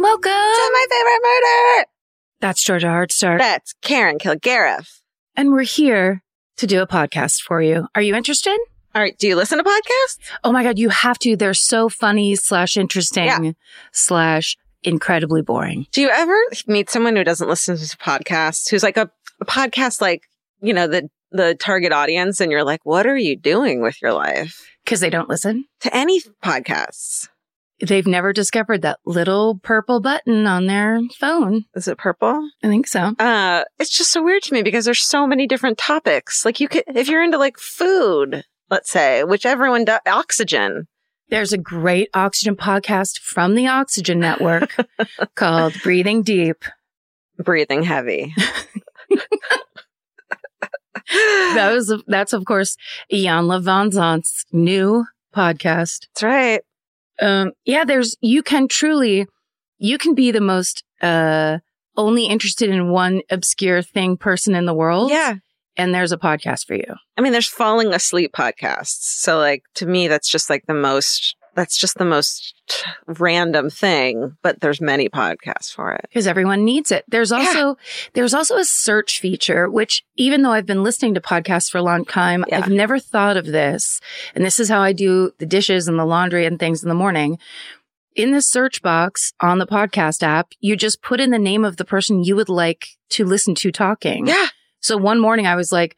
And welcome To my favorite murder. That's Georgia Hardstark. That's Karen Kilgariff. and we're here to do a podcast for you. Are you interested? All right. Do you listen to podcasts? Oh my God, you have to. They're so funny slash interesting Yeah. slash incredibly boring. Do you ever meet someone who doesn't listen to podcasts, who's like a, a podcast, like, you know, the, the target audience, and you're like, what are you doing with your life? Because they don't listen. To any podcasts. They've never discovered that little purple button on their phone. Is it purple? I think so. Uh, it's just so weird to me because there's so many different topics. Like you could, if you're into like food, let's say, which everyone does, oxygen. There's a great oxygen podcast from the Oxygen Network called Breathing Deep. breathing heavy. That was, that's of course, Ian Levanzant's new podcast. That's right. Um, yeah, there's, you can truly, you can be the most, uh, only interested in one obscure thing person in the world. Yeah. And there's a podcast for you. I mean, there's falling asleep podcasts. So like to me, that's just like the most, that's just the most random thing, but there's many podcasts for it. because everyone needs it. There's Yeah. also there's also a search feature, which even though I've been listening to podcasts for a long time, Yeah. I've never thought of this. And this is how I do the dishes and the laundry and things in the morning. In the search box on the podcast app, you just put in the name of the person you would like to listen to talking. Yeah. So one morning I was like,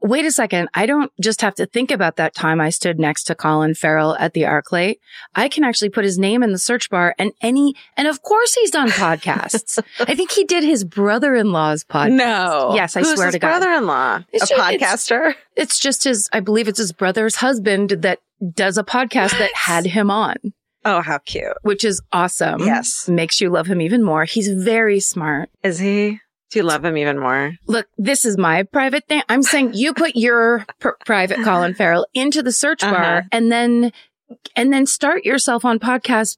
wait a second. I don't just have to think about that time I stood next to Colin Farrell at the ArcLight. I can actually put his name in the search bar and any, and of course he's done podcasts. I think he did his brother-in-law's podcast. No. Yes, I Who's swear to God. brother-in-law, It's a ju- it's- podcaster. It's just his, I believe it's his brother's husband that does a podcast that had him on, Oh, how cute. which is awesome. Yes. Makes you love him even more. He's very smart. Is he? Do you love him even more? Look, this is my private thing. I'm saying you put your pr- private Colin Farrell into the search bar Uh-huh. and then, and then start yourself on podcast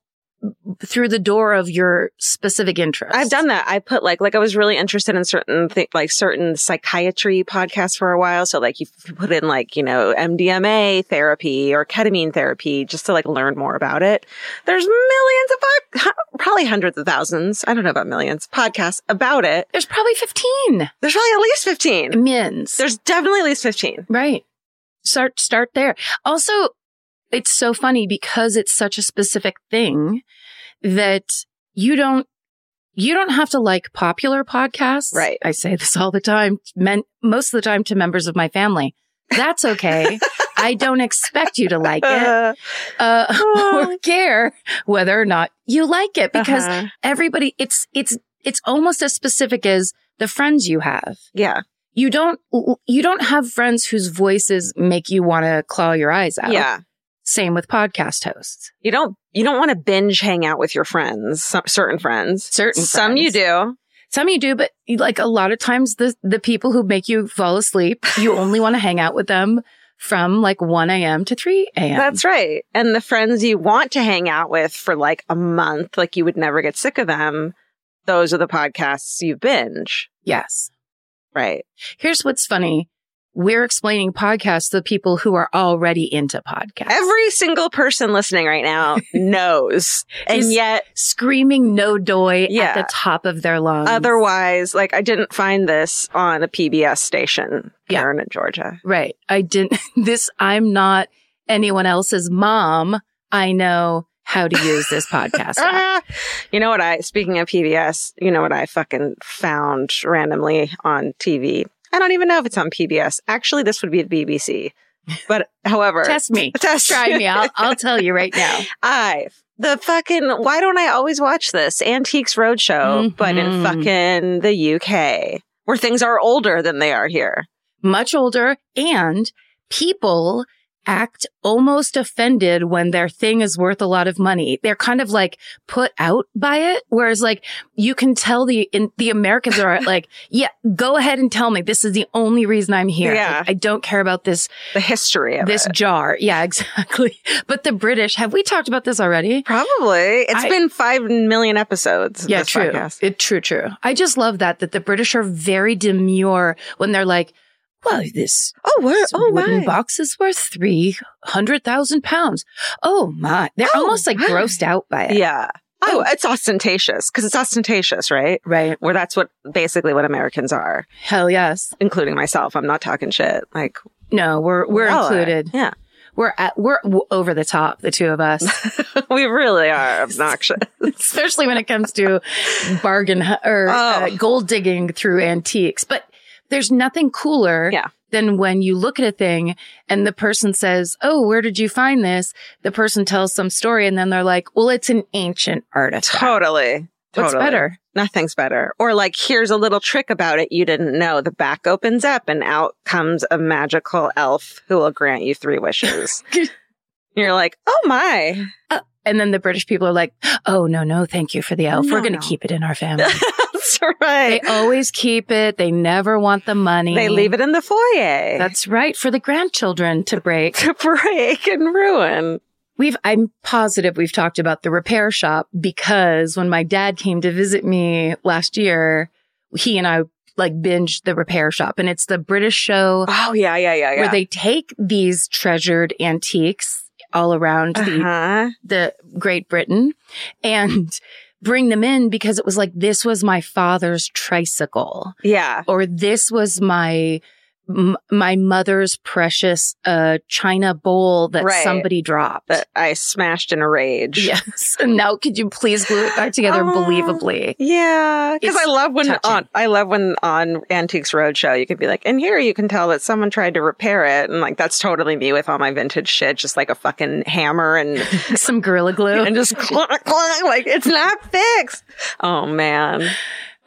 through the door of your specific interest. I've done that. I put like, like I was really interested in certain thi- like certain psychiatry podcasts for a while. So like you put in like, you know, MDMA therapy or ketamine therapy just to like learn more about it. There's millions of, pod- probably hundreds of thousands. I don't know about millions podcasts about it. There's probably 15 There's probably at least 15. mins. There's definitely at least 15. right. Start, start there. Also, it's so funny because it's such a specific thing that you don't, you don't have to like popular podcasts. Right. I say this all the time, men, most of the time to members of my family. That's okay. I don't expect you to like it, Uh, uh, or care whether or not you like it because uh-huh. everybody, it's, it's, it's almost as specific as the friends you have. yeah. You don't, you don't have friends whose voices make you want to claw your eyes out. Yeah. Same with podcast hosts. You don't, you don't want to binge hang out with your friends, some, certain friends. Certain Some you do. Some you do, but like a lot of times the, the people who make you fall asleep, you only want to hang out with them from like 1 a.m. to 3 a.m. That's right. And the friends you want to hang out with for like a month, like you would never get sick of them. Those are the podcasts you binge. yes. Right. Here's what's funny. We're explaining podcasts to people who are already into podcasts. Every single person listening right now knows. And yet screaming no doy Yeah. at the top of their lungs. otherwise, like I didn't find this on a PBS station, Yeah. Karen in Georgia. Right. I didn't, this, I'm not anyone else's mom. I know how to use this podcast. app. You know what I, speaking of PBS, you know what I fucking found randomly on TV? I don't even know if it's on PBS. Actually, this would be the BBC. But however, Test me. Test- Try me. I'll, I'll tell you right now. I the fucking why don't I always watch this Antiques Roadshow, but in Mhm. fucking the UK where things are older than they are here. Much older and people act almost offended when their thing is worth a lot of money. They're kind of like put out by it. Whereas like you can tell the, in, the Americans are like, yeah, go ahead and tell me this is the only reason I'm here. Yeah. Like, I don't care about this, The history of this it. jar. Yeah, exactly. But the British, have we talked about this already? Probably. It's I- been five million episodes. Yeah, true. podcast. It, true, true. I just love that, that the British are very demure when they're like, well, this Oh? Oh, wooden my. box is worth three hundred thousand pounds. Oh my! They're Oh, almost like my. grossed out by it. Yeah. Oh, it's ostentatious because it's ostentatious, right? Right. Where that's what basically what Americans are, Hell yes. including myself. I'm not talking shit. Like No, we're we're well, included. Yeah. We're at we're w- over the top, the two of us, we really are obnoxious. especially when it comes to bargain or uh, Oh. gold digging through antiques. But there's nothing cooler. Yeah. Than when you look at a thing and the person says, Oh, where did you find this? The person tells some story and then they're like, Well, it's an ancient artifact. totally. What's Totally. better? Nothing's better. Or like, here's a little trick about it you didn't know. The back opens up and out comes a magical elf who will grant you three wishes. You're like, oh my. Uh, and then the British people are like, oh, no, no, thank you for the elf. We're going to no. keep it in our family. That's they always keep it. They never want the money. They leave it in the foyer. That's right. For the grandchildren to break. to break and ruin. We've, I'm positive we've talked about the repair shop because when my dad came to visit me last year, he and I like binged the repair shop and it's the British show Oh, yeah, yeah, yeah, yeah. where they take these treasured antiques all around uh-huh. the Great Britain and bring them in because it was like, this was my father's tricycle Yeah. or this was my, m- my mother's precious, uh, china bowl that Right. somebody dropped. That I smashed in a rage. yes. And now could you please glue it back together Oh. believably? Yeah, because I love when touching. on I love when on Antiques Roadshow you could be like, and here you can tell that someone tried to repair it, and like that's totally me with all my vintage shit, just like a fucking hammer and Some gorilla glue. and just clunk, clunk, like it's not fixed. Oh man,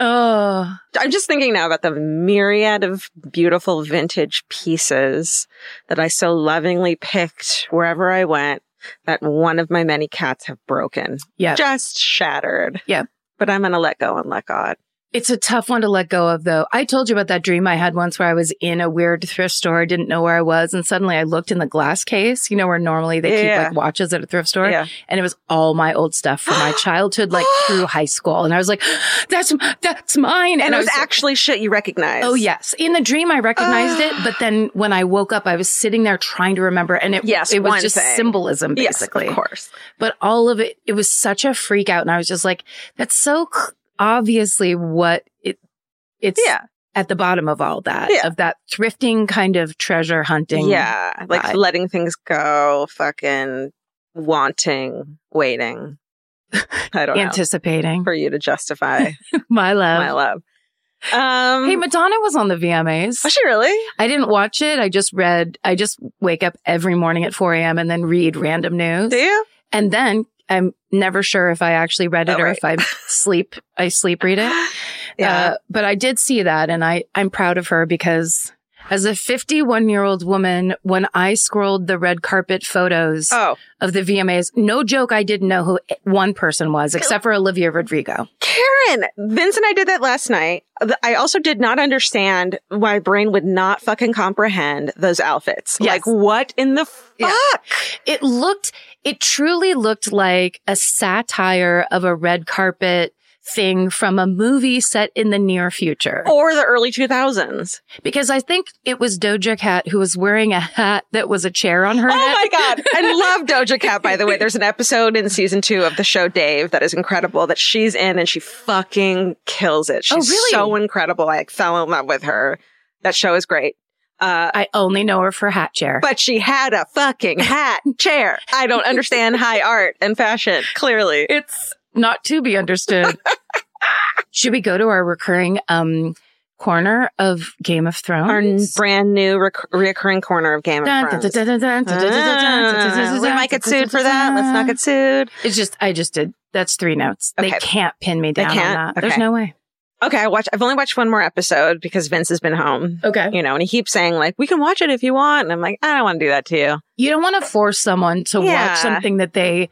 oh, I'm just thinking now about the myriad of beautiful vintage pieces that I so lovingly picked wherever I went. That one of my many cats have broken, yeah. just shattered. Yeah. but I'm gonna let go and let God. It's a tough one to let go of though. I told you about that dream I had once where I was in a weird thrift store, didn't know where I was, and suddenly I looked in the glass case, you know, where normally they Yeah. keep like watches at a thrift store. Yeah. And it was all my old stuff from my childhood, like through high school. And I was like, that's, that's mine. And, I it was like, actually shit you recognize. Oh yes. In the dream I recognized it, but then when I woke up, I was sitting there trying to remember and it, Yes, it was just thing. symbolism Yes, basically. of course. But all of it, it was such a freak out. And I was just like, that's so c- obviously what it, it's Yeah. at the bottom of all that, Yeah. of that thrifting kind of treasure hunting. Yeah. Like letting things go, fucking wanting, waiting. I don't know. Anticipating For you to justify my love. my love. Um, Hey, Madonna was on the VMAs. was she really? I didn't watch it. I just read, I just wake up every morning at 4 a.m. and then read random news. Do you? And then I'm never sure if I actually read it Oh, or right. if I sleep, I sleep read it. Yeah. Uh, but I did see that and I, I'm proud of her because as a 51 year old woman, when I scrolled the red carpet photos oh, of the VMAs, no joke, I didn't know who one person was except for Olivia Rodrigo. Karen, Vince and I did that last night. I also did not understand my brain would not fucking comprehend those outfits. Yes. Like what in the fuck? Yeah. It looked, it truly looked like a satire of a red carpet thing from a movie set in the near future. Or the early 2000s. Because I think it was Doja Cat who was wearing a hat that was a chair on her Oh head. my God. I love Doja Cat, by the way. There's an episode in season two of the show Dave that is incredible that she's in and she fucking kills it. She's Oh, really? so incredible. I fell in love with her. That show is great. Uh, I only know her for hat chair. but she had a fucking hat chair. I don't understand high art and fashion, clearly. it's not to be understood. Should we go to our recurring um, corner of Game of Thrones? Our brand new rec- reoccurring corner of Game of Thrones. We might get sued for that. Let's not get sued. It's just I just did. That's three notes. Okay. They can't pin me down they can't? on that. Okay. There's no way. Okay, I watch. I've only watched one more episode because Vince has been home. Okay, you know, and he keeps saying like, "We can watch it if you want," and I'm like, "I don't want to do that to you." You don't want to force someone to yeah. watch something that they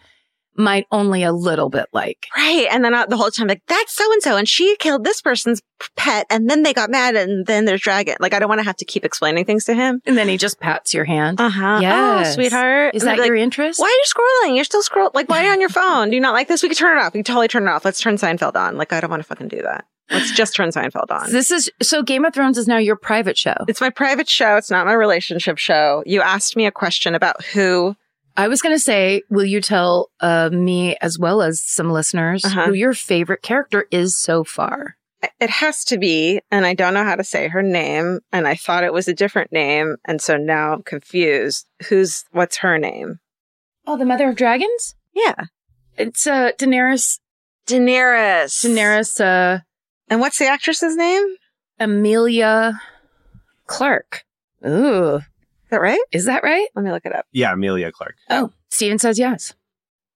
might only a little bit like. Right. And then the whole time, like, that's so and so, and she killed this person's pet, and then they got mad, and then there's dragon. Like, I don't want to have to keep explaining things to him. And then he just pats your hand. Uh huh. Oh, sweetheart. Is And that your like, interest? Why are you scrolling? You're still scrolling. Like, why are you on your phone? Do you not like this? We can turn it off. We can totally turn it off. Let's turn Seinfeld on. Like, I don't want to fucking do that. Let's just turn Seinfeld on. This is so Game of Thrones is now your private show. It's my private show. It's not my relationship show. You asked me a question about who. I was going to say, will you tell uh, me as well as some listeners Uh-huh. who your favorite character is so far? It has to be, and I don't know how to say her name, and I thought it was a different name, and so now I'm confused. Who's what's her name? Oh, the Mother of Dragons? Yeah, It's uh, Daenerys. Daenerys. Daenerys. Uh, And what's the actress's name? Emilia Clarke. Ooh, that right? is that right? Let me look it up. Yeah, Emilia Clarke. Oh, Steven says yes.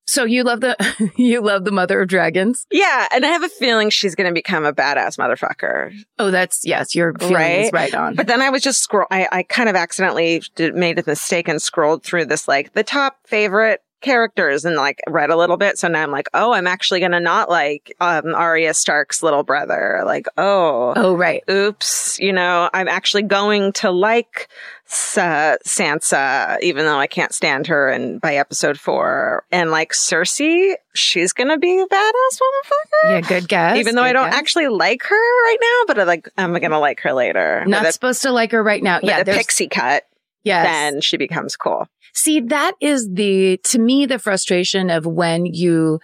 So you love the you love the Mother of Dragons? Yeah, and I have a feeling she's going to become a badass motherfucker. Oh, that's yes. Your feeling is Right? right on. But then I was just scroll. I, I kind of accidentally did, made a mistake and scrolled through this like the top favorite characters and like read a little bit. So now I'm like, oh, I'm actually going to not like um, Arya Stark's little brother. Like, oh, oh, right. oops, you know, I'm actually going to like Sa- Sansa, even though I can't stand her. And by episode four, and like Cersei, she's gonna be a badass motherfucker. Yeah, good guess. even though I don't guess. actually like her right now, but I like I'm gonna like her later. not with a, supposed to like her right now. Yeah, there's pixie cut, yes. then she becomes cool. See, that is the, to me, the frustration of when you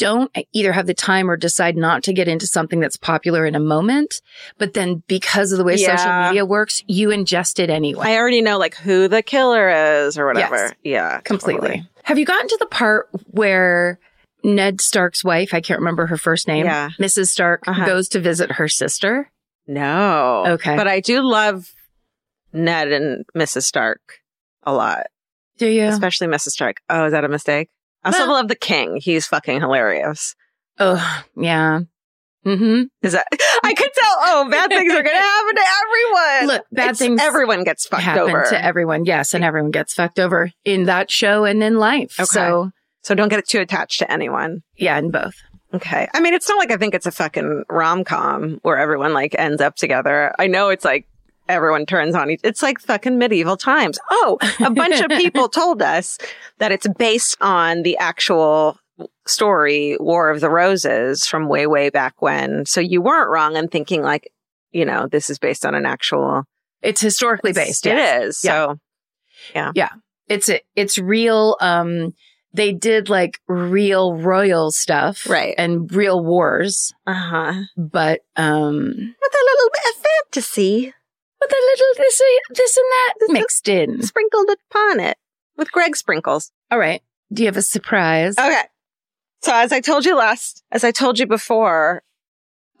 don't either have the time or decide not to get into something that's popular in a moment, but then because of the way social media works, you ingest it anyway. I already know like who the killer is or whatever. Yes. Yeah, completely. totally. Have you gotten to the part where Ned Stark's wife, I can't remember her first name, Yeah. Mrs. Stark, Uh-huh. goes to visit her sister? No. Okay. But I do love Ned and Mrs. Stark a lot. Do you? especially Mrs. Stark. Oh, is that a mistake? I also love the king. He's fucking hilarious. Oh, yeah. Mm-hmm. Is that? I could tell. Oh, bad things are going to happen to everyone. Look, bad It's- things Everyone gets fucked Happen over. to everyone. Yes. And everyone gets fucked over in that show and in life. Okay. So, so don't get too attached to anyone. yeah, in both. Okay. I mean, it's not like I think it's a fucking rom com where everyone like ends up together. I know it's like everyone turns on each. It's like fucking medieval times. Oh, a bunch of people told us that it's based on the actual story War of the Roses from way way back when. So you weren't wrong in thinking like, you know, this is based on an actual. It's historically based. It yes. is. Yeah. So It's a, it's real. Um, they did like real royal stuff, Right. And real wars, uh huh. but um, With a little bit of fantasy with a little this, this and that mixed in. sprinkled upon it with Greg sprinkles. All right. Do you have a surprise? Okay. So as I told you last, as I told you before,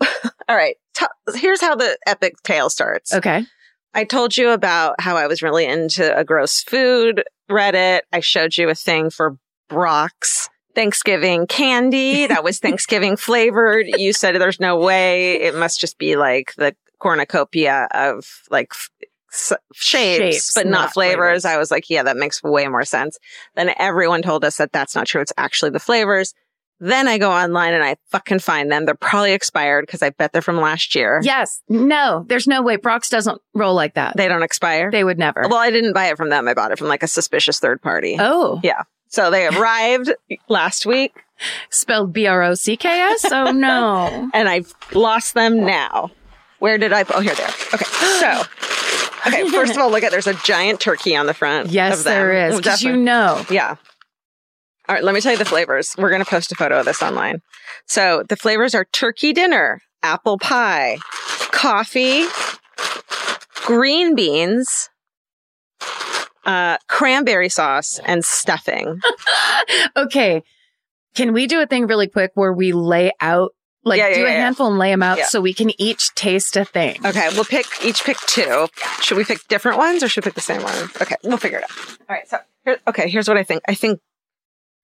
all right. T- here's how the epic tale starts. Okay. I told you about how I was really into a gross food Reddit. I showed you a thing for Brock's Thanksgiving candy that was Thanksgiving flavored. You said there's no way. It must just be like the cornucopia of like s- shapes, Shapes, but not, not flavors. flavors. I was like, yeah, that makes way more sense. Then everyone told us that that's not true. It's actually the flavors. Then I go online and I fucking find them. They're probably expired because I bet they're from last year. Yes. No, there's no way. Brach's doesn't roll like that. They don't expire. They would never. Well, I didn't buy it from them. I bought it from like a suspicious third party. oh, So they arrived last week spelled B R O C K S. Oh no. and I've lost them now. Where did I? Oh, here they are. Okay. So, okay. First of all, look at there's a giant turkey on the front. yes, there is. Because you know. Yeah. All right. Let me tell you the flavors. We're going to post a photo of this online. So the flavors are turkey dinner, apple pie, coffee, green beans, uh, cranberry sauce, and stuffing. okay. Can we do a thing really quick where we lay out Like Yeah, yeah, do a yeah, yeah. handful and lay them out so we can each taste a thing. Okay, we'll pick each pick two. Should we pick different ones or should we pick the same one? Okay, we'll figure it out. All right, so here, okay, here's what I think. I think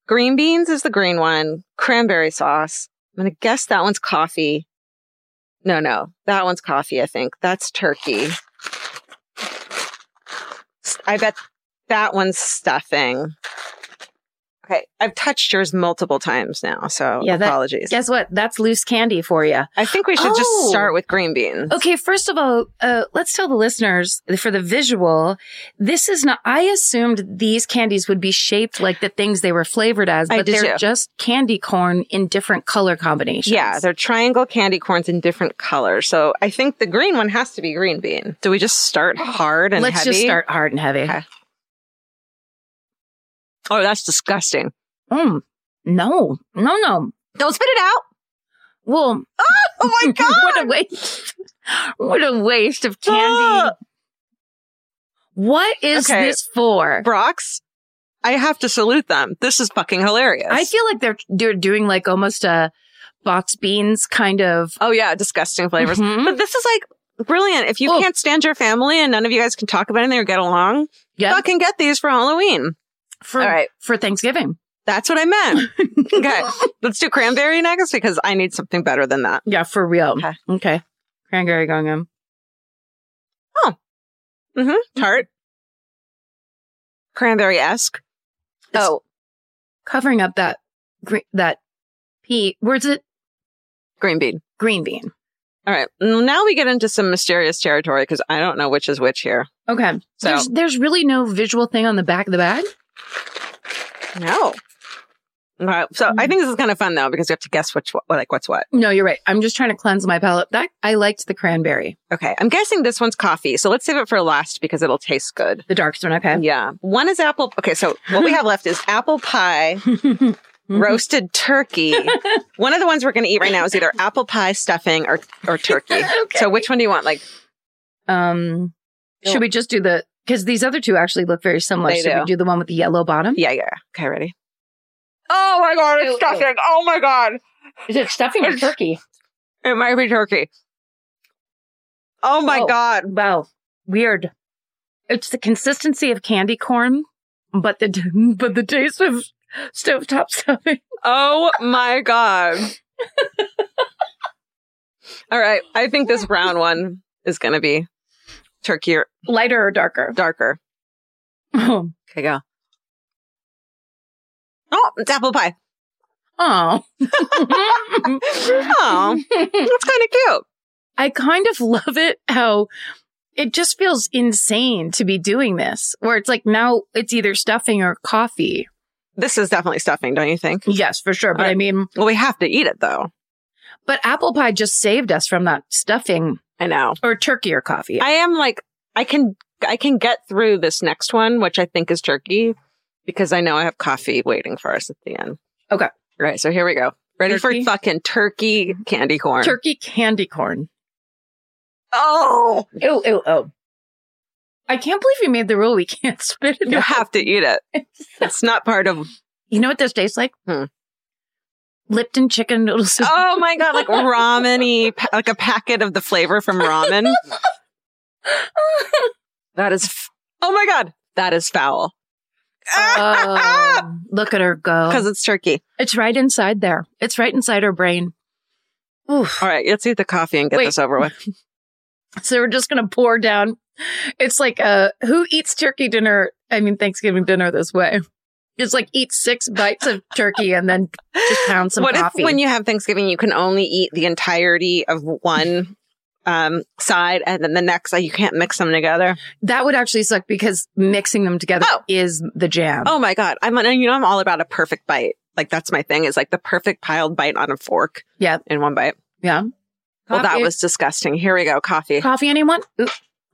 green beans is the green one, cranberry sauce. I'm gonna guess that one's coffee. No, no, that one's coffee. I think that's turkey. I bet that one's stuffing. Okay, I've touched yours multiple times now, so Yeah, that- apologies. Guess what? That's loose candy for you. I think we should just Oh. start with green beans. Okay, first of all, uh, let's tell the listeners for the visual. This is not. I assumed these candies would be shaped like the things they were flavored as, but they're too. just candy corn in different color combinations. Yeah, they're triangle candy corns in different colors. So I think the green one has to be green bean. Do we just start hard and Let's heavy? just start hard and heavy. Okay. Oh, that's disgusting. Mm, no, no, no. Don't spit it out. Well, Oh my god. what a waste! What a waste of candy. What is Okay. this for? Brach's, I have to salute them. This is fucking hilarious. I feel like they're they're doing like almost a box beans kind of. Oh yeah, disgusting flavors. Mhm. But this is like brilliant. If you Oh. can't stand your family and none of you guys can talk about anything or get along, Yeah, fucking get these for Halloween. For All right. for Thanksgiving. That's what I meant. okay. Let's do cranberry next because I need something better than that. Yeah, for real. Okay. Okay. Cranberry going in. Mm-hmm. Tart. Cranberry esque. Oh, Covering up that that pea. Where's it? green bean. Green bean. All right. Now we get into some mysterious territory because I don't know which is which here. Okay. So- there's there's really no visual thing on the back of the bag. No. So I think this is kind of fun though because you have to guess which what, like what's what. No, you're right. I'm just trying to cleanse my palate. That I liked the cranberry, Okay. I'm guessing this one's coffee. So let's save it for last because it'll taste good. the darkest one. Okay. Yeah. One is apple. Okay. So what we have left is apple pie, roasted turkey. One of the ones we're going to eat right now is either apple pie stuffing or, or turkey. Okay. So which one do you want? Like, Um, should we just do the? Because these other two actually look very similar. They should do. we do the one with the yellow bottom? yeah, yeah. Okay. Ready? Oh my God. Ew, ew. stuffing. Oh my God. Is it stuffing or turkey? It might be turkey. Oh my Oh. God. Wow, weird. It's the consistency of candy corn, but the but the taste of stovetop stuffing. Oh my God. All right. I think this brown one is going to be turkey or Lighter or darker? darker. Oh, Okay, go. Oh, it's apple pie. oh. Oh, that's kind of cute. I kind of love it how it just feels insane to be doing this, where it's like now it's either stuffing or coffee. This is definitely stuffing, don't you think? Yes, for sure. But I mean, Well, we have to eat it though. but apple pie just saved us from that stuffing I know. or turkey or coffee. I am like, I can, I can get through this next one, which I think is turkey, because I know I have coffee waiting for us at the end. Okay. All right. So here we go. Ready Turkey? for fucking turkey candy corn. turkey candy corn. oh, Ew, ew, ew. I can't believe you made the rule we can't spit it you out. have to eat it. It's not part of, You know what this tastes like? Hmm. Lipton chicken noodle soup. oh my God, like ramen like a packet of the flavor from ramen. That is, f- oh my God, that is foul. Oh, look at her go. Because it's turkey. It's right inside there. It's right inside her brain. Oof. All right, let's eat the coffee and get Wait. this over with. So we're just going to pour down. It's like, uh, who eats turkey dinner? I mean, Thanksgiving dinner this way. Just like eat six bites of turkey and then just pound some what coffee. if when you have Thanksgiving, you can only eat the entirety of one um, side and then the next, like, you can't mix them together? that would actually suck because mixing them together Oh. is the jam. Oh my God. I'm, you know, I'm all about a perfect bite. Like, that's my thing is like the perfect piled bite on a fork. Yeah. In one bite. Yeah. Well, that was disgusting. Here we go. Coffee. coffee. Anyone?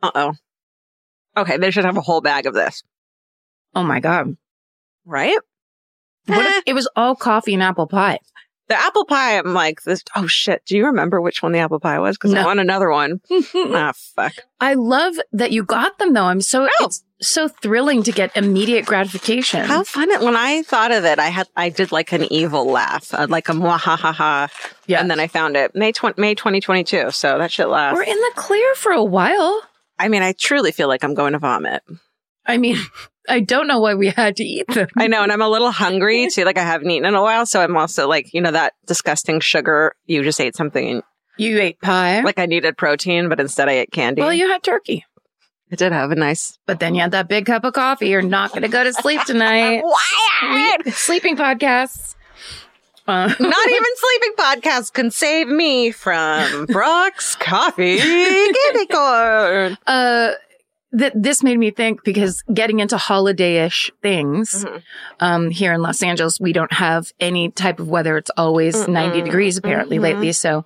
Uh oh. Okay, they should have a whole bag of this, Oh my God. Right? What Eh. if it was all coffee and apple pie? The apple pie, I'm like, this, oh shit. Do you remember which one the apple pie was? Because I want another one. ah, fuck. I love that you got them though. I'm so Oh. it's so thrilling to get immediate gratification. How fun. It, when I thought of it, I had, I did like an evil laugh, uh, like a mwahaha. Yeah. And then I found it May, tw- May 2022. So that shit lasts. We're in the clear for a while. I mean, I truly feel like I'm going to vomit. I mean, I don't know why we had to eat them. I know. And I'm a little hungry too. Like I haven't eaten in a while. So I'm also like, you know, that disgusting sugar. You just ate something You ate pie. like I needed protein, but instead I ate candy. well, you had turkey. I did have a nice. But then you had that big cup of coffee. You're not going to go to sleep tonight. Why? Sleeping podcasts. Uh, Not even sleeping podcasts can save me from Brach's Coffee Candy Corn. uh, th- this made me think because getting into holiday-ish things Mhm. um, here in Los Angeles, we don't have any type of weather. It's always Mm-mm. 90 degrees apparently Mhm. lately. So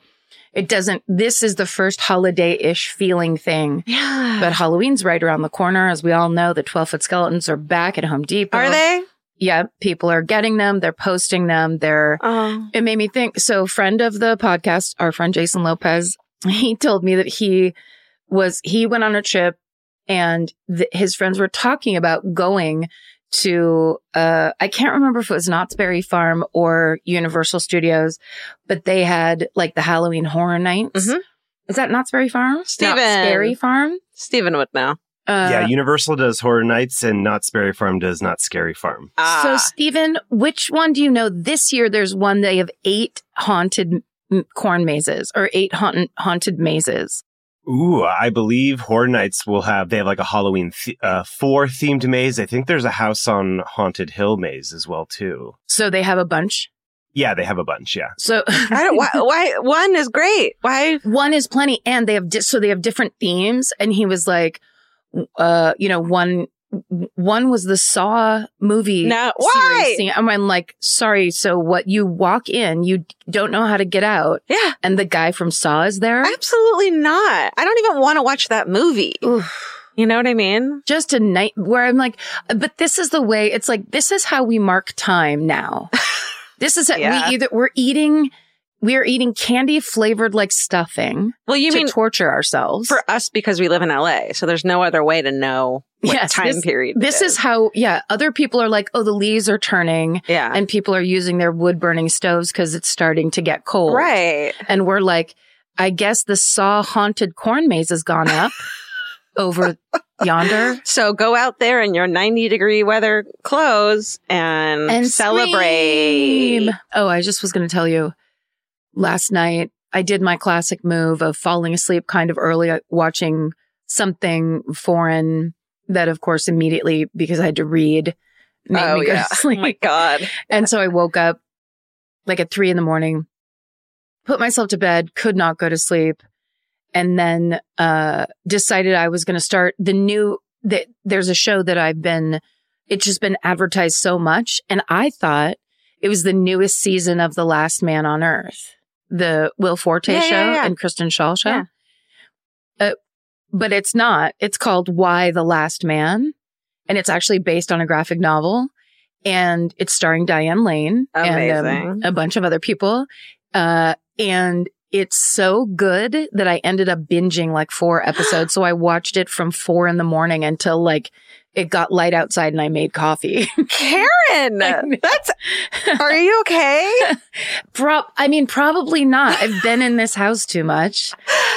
it doesn't, this is the first holiday-ish feeling thing. Yeah. But Halloween's right around the corner. As we all know, the 12 foot skeletons are back at Home Depot. are they? Yeah. People are getting them. They're posting them. They're, Oh. it made me think. So, friend of the podcast, our friend Jason Lopez, he told me that he was, he went on a trip and th- his friends were talking about going to, uh, I can't remember if it was Knott's Berry Farm or Universal Studios, but they had like the Halloween Horror Nights. Mhm. Is that Knott's Berry Farm? Steven. Knott's Scary Farm? Stephen would know. Uh, yeah, Universal does Horror Nights and Knott's Berry Farm does Knott's Scary Farm. Ah. So, Stephen, which one do you know? This year, there's one they have eight haunted m- corn mazes or eight haunted, haunted mazes. Ooh, I believe Horror Nights will have, they have like a Halloween th- uh, four themed maze. I think there's a House on Haunted Hill maze as well, too. So they have a bunch. Yeah, they have a bunch. Yeah. So I don't, why, why? One is great. Why? one is plenty, and they have di- so they have different themes. And he was like, uh, you know, one one was the Saw movie. No, why? I'm like, sorry. So what? You walk in, you don't know how to get out, Yeah, and the guy from Saw is there. absolutely not. I don't even want to watch that movie. Oof. You know what I mean? just a night where I'm like, but this is the way it's like, this is how we mark time now. this is, Yeah. we either, we're eating, we're eating candy flavored like stuffing Well, you to mean torture ourselves. for us because we live in LA, so there's no other way to know what Yes, time this- period. this is. how, yeah, other people are like, oh, the leaves are turning yeah, and people are using their wood burning stoves because it's starting to get cold. right. And we're like, I guess the saw haunted corn maze has gone up over yonder. So go out there in your 90 degree weather clothes and, and celebrate. scream. Oh, I just was going to tell you last night I did my classic move of falling asleep kind of early uh, watching something foreign that of course immediately because I had to read Oh, me go yeah. Oh my God. and so I woke up like at three in the morning, put myself to bed, could not go to sleep, and then uh decided I was going to start the new that there's a show that I've been it's just been advertised so much and I thought it was the newest season of The Last Man on Earth, the Will Forte Yeah, show yeah, yeah. and Kristen Schaal show. Uh, but it's not. It's called Y: The Last Man and it's actually based on a graphic novel and it's starring Diane Lane and um, a bunch of other people. Uh, and it's so good that I ended up binging like four episodes. so I watched it from four in the morning until like it got light outside and I made coffee. Karen, that's, are you okay? Pro- I mean, probably not. I've been in this house too much.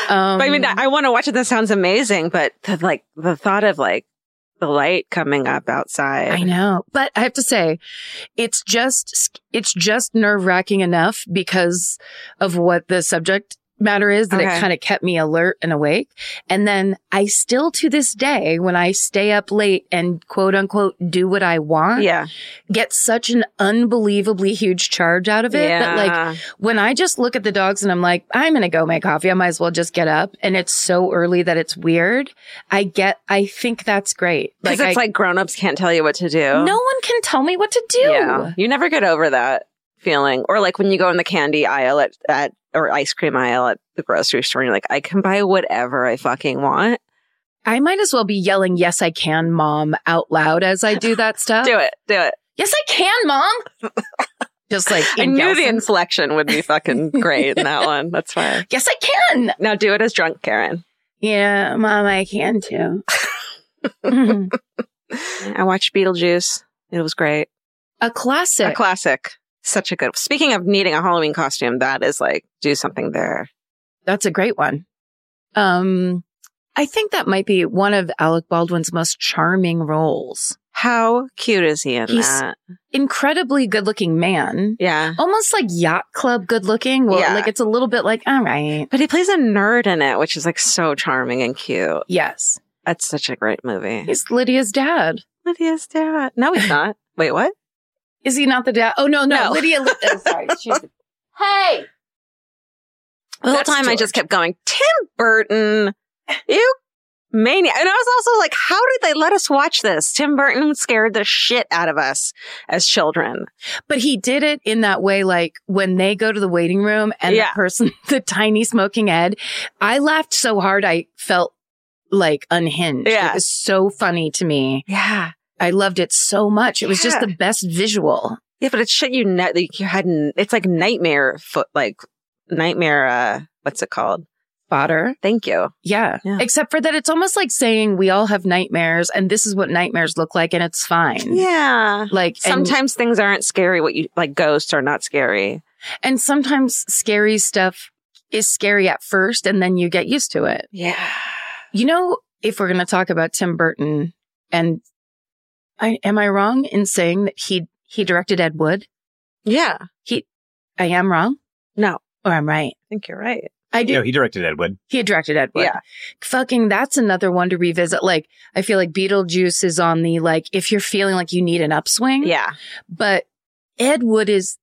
Um, But I mean, I want to watch it. That sounds amazing. But the, like the thought of like the light coming up outside. I know, but I have to say, it's just it's just nerve wracking enough because of what the subject matter is that Okay. it kind of kept me alert and awake. And then I still to this day, when I stay up late and quote unquote do what I want, Yeah. get such an unbelievably huge charge out of it that like when I just look at the dogs and I'm like, I'm going to go make coffee. I might as well just get up. And it's so early that it's weird. I get, I think that's great. Because it's I- like grown-ups can't tell you what to do. no one can tell me what to do. Yeah. You never get over that feeling. Or like when you go in the candy aisle at, at or ice cream aisle at the grocery store and you're like, I can buy whatever I fucking want. I might as well be yelling, yes, I can, mom, out loud as I do that stuff. Do it. Do it. Yes, I can, mom. Just like I knew the inflection would be fucking great in that one. That's fine. Yes, I can. Now do it as drunk Karen. Yeah, mom, I can too. Mm-hmm. I watched Beetlejuice. It was great. a classic. A classic. Such a good. Speaking of needing a Halloween costume, that is like do something there. That's a great one. Um, I think that might be one of Alec Baldwin's most charming roles. How cute is he in He's- that? Incredibly good looking man. Yeah. Almost like yacht club good looking. Well, Yeah. like it's a little bit like, all right. But he plays a nerd in it, which is like so charming and cute. Yes. That's such a great movie. He's Lydia's dad. Lydia's dad. No, he's not. Wait, what? Is he not the dad? Oh, no, no. No. Lydia. Li- oh, sorry. She's- hey. The whole That's time I just kept going, Tim Burton, you maniac. And I was also like, how did they let us watch this? Tim Burton scared the shit out of us as children. But he did it in that way, like when they go to the waiting room and Yeah. the person, the tiny smoking Ed, I laughed so hard I felt like unhinged. Yeah. It was so funny to me. Yeah. I loved it so much. It was just the best visual. Yeah, but it's shit you net like you had. n- It's like nightmare foot, like nightmare. uh What's it called? Fodder. Thank you. Yeah. Yeah. Except for that it's almost like saying we all have nightmares and this is what nightmares look like and it's fine. Yeah. Like and- Sometimes things aren't scary. What you like, ghosts are not scary. and sometimes scary stuff is scary at first and then you get used to it. Yeah. You know, if we're going to talk about Tim Burton and I am I wrong in saying that he he directed Ed Wood? Yeah. He I am wrong No, or I'm right. I think you're right. I do. No, he directed Ed Wood. He directed Ed Wood. Yeah. Fucking that's another one to revisit. Like I feel like Beetlejuice is on the like if you're feeling like you need an upswing. Yeah. But Ed Wood is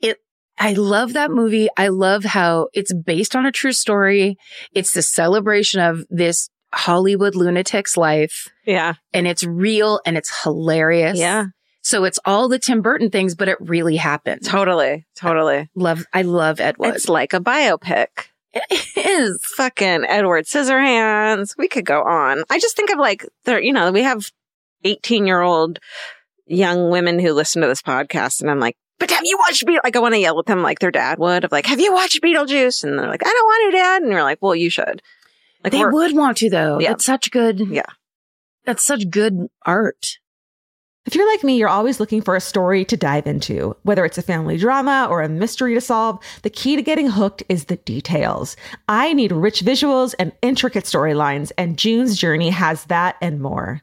it I love that movie. I love how it's based on a true story. It's the celebration of this Hollywood lunatic's life Yeah. and it's real and it's hilarious. Yeah. So it's all the Tim Burton things, but it really happened. Totally. Totally. Love I love Edward. It's like a biopic. it is. Fucking Edward Scissorhands. We could go on. I just think of like you know, we have 18 year old young women who listen to this podcast and I'm like, but have you watched Beetlejuice? Like I want to yell at them like their dad would of like, have you watched Beetlejuice? And they're like, I don't want to, dad. And you're like, well, you should. Like They would want to though. Yeah. That's such good. Yeah. That's such good art. If you're like me, you're always looking for a story to dive into. Whether it's a family drama or a mystery to solve, the key to getting hooked is the details. I need rich visuals and intricate storylines, and June's Journey has that and more.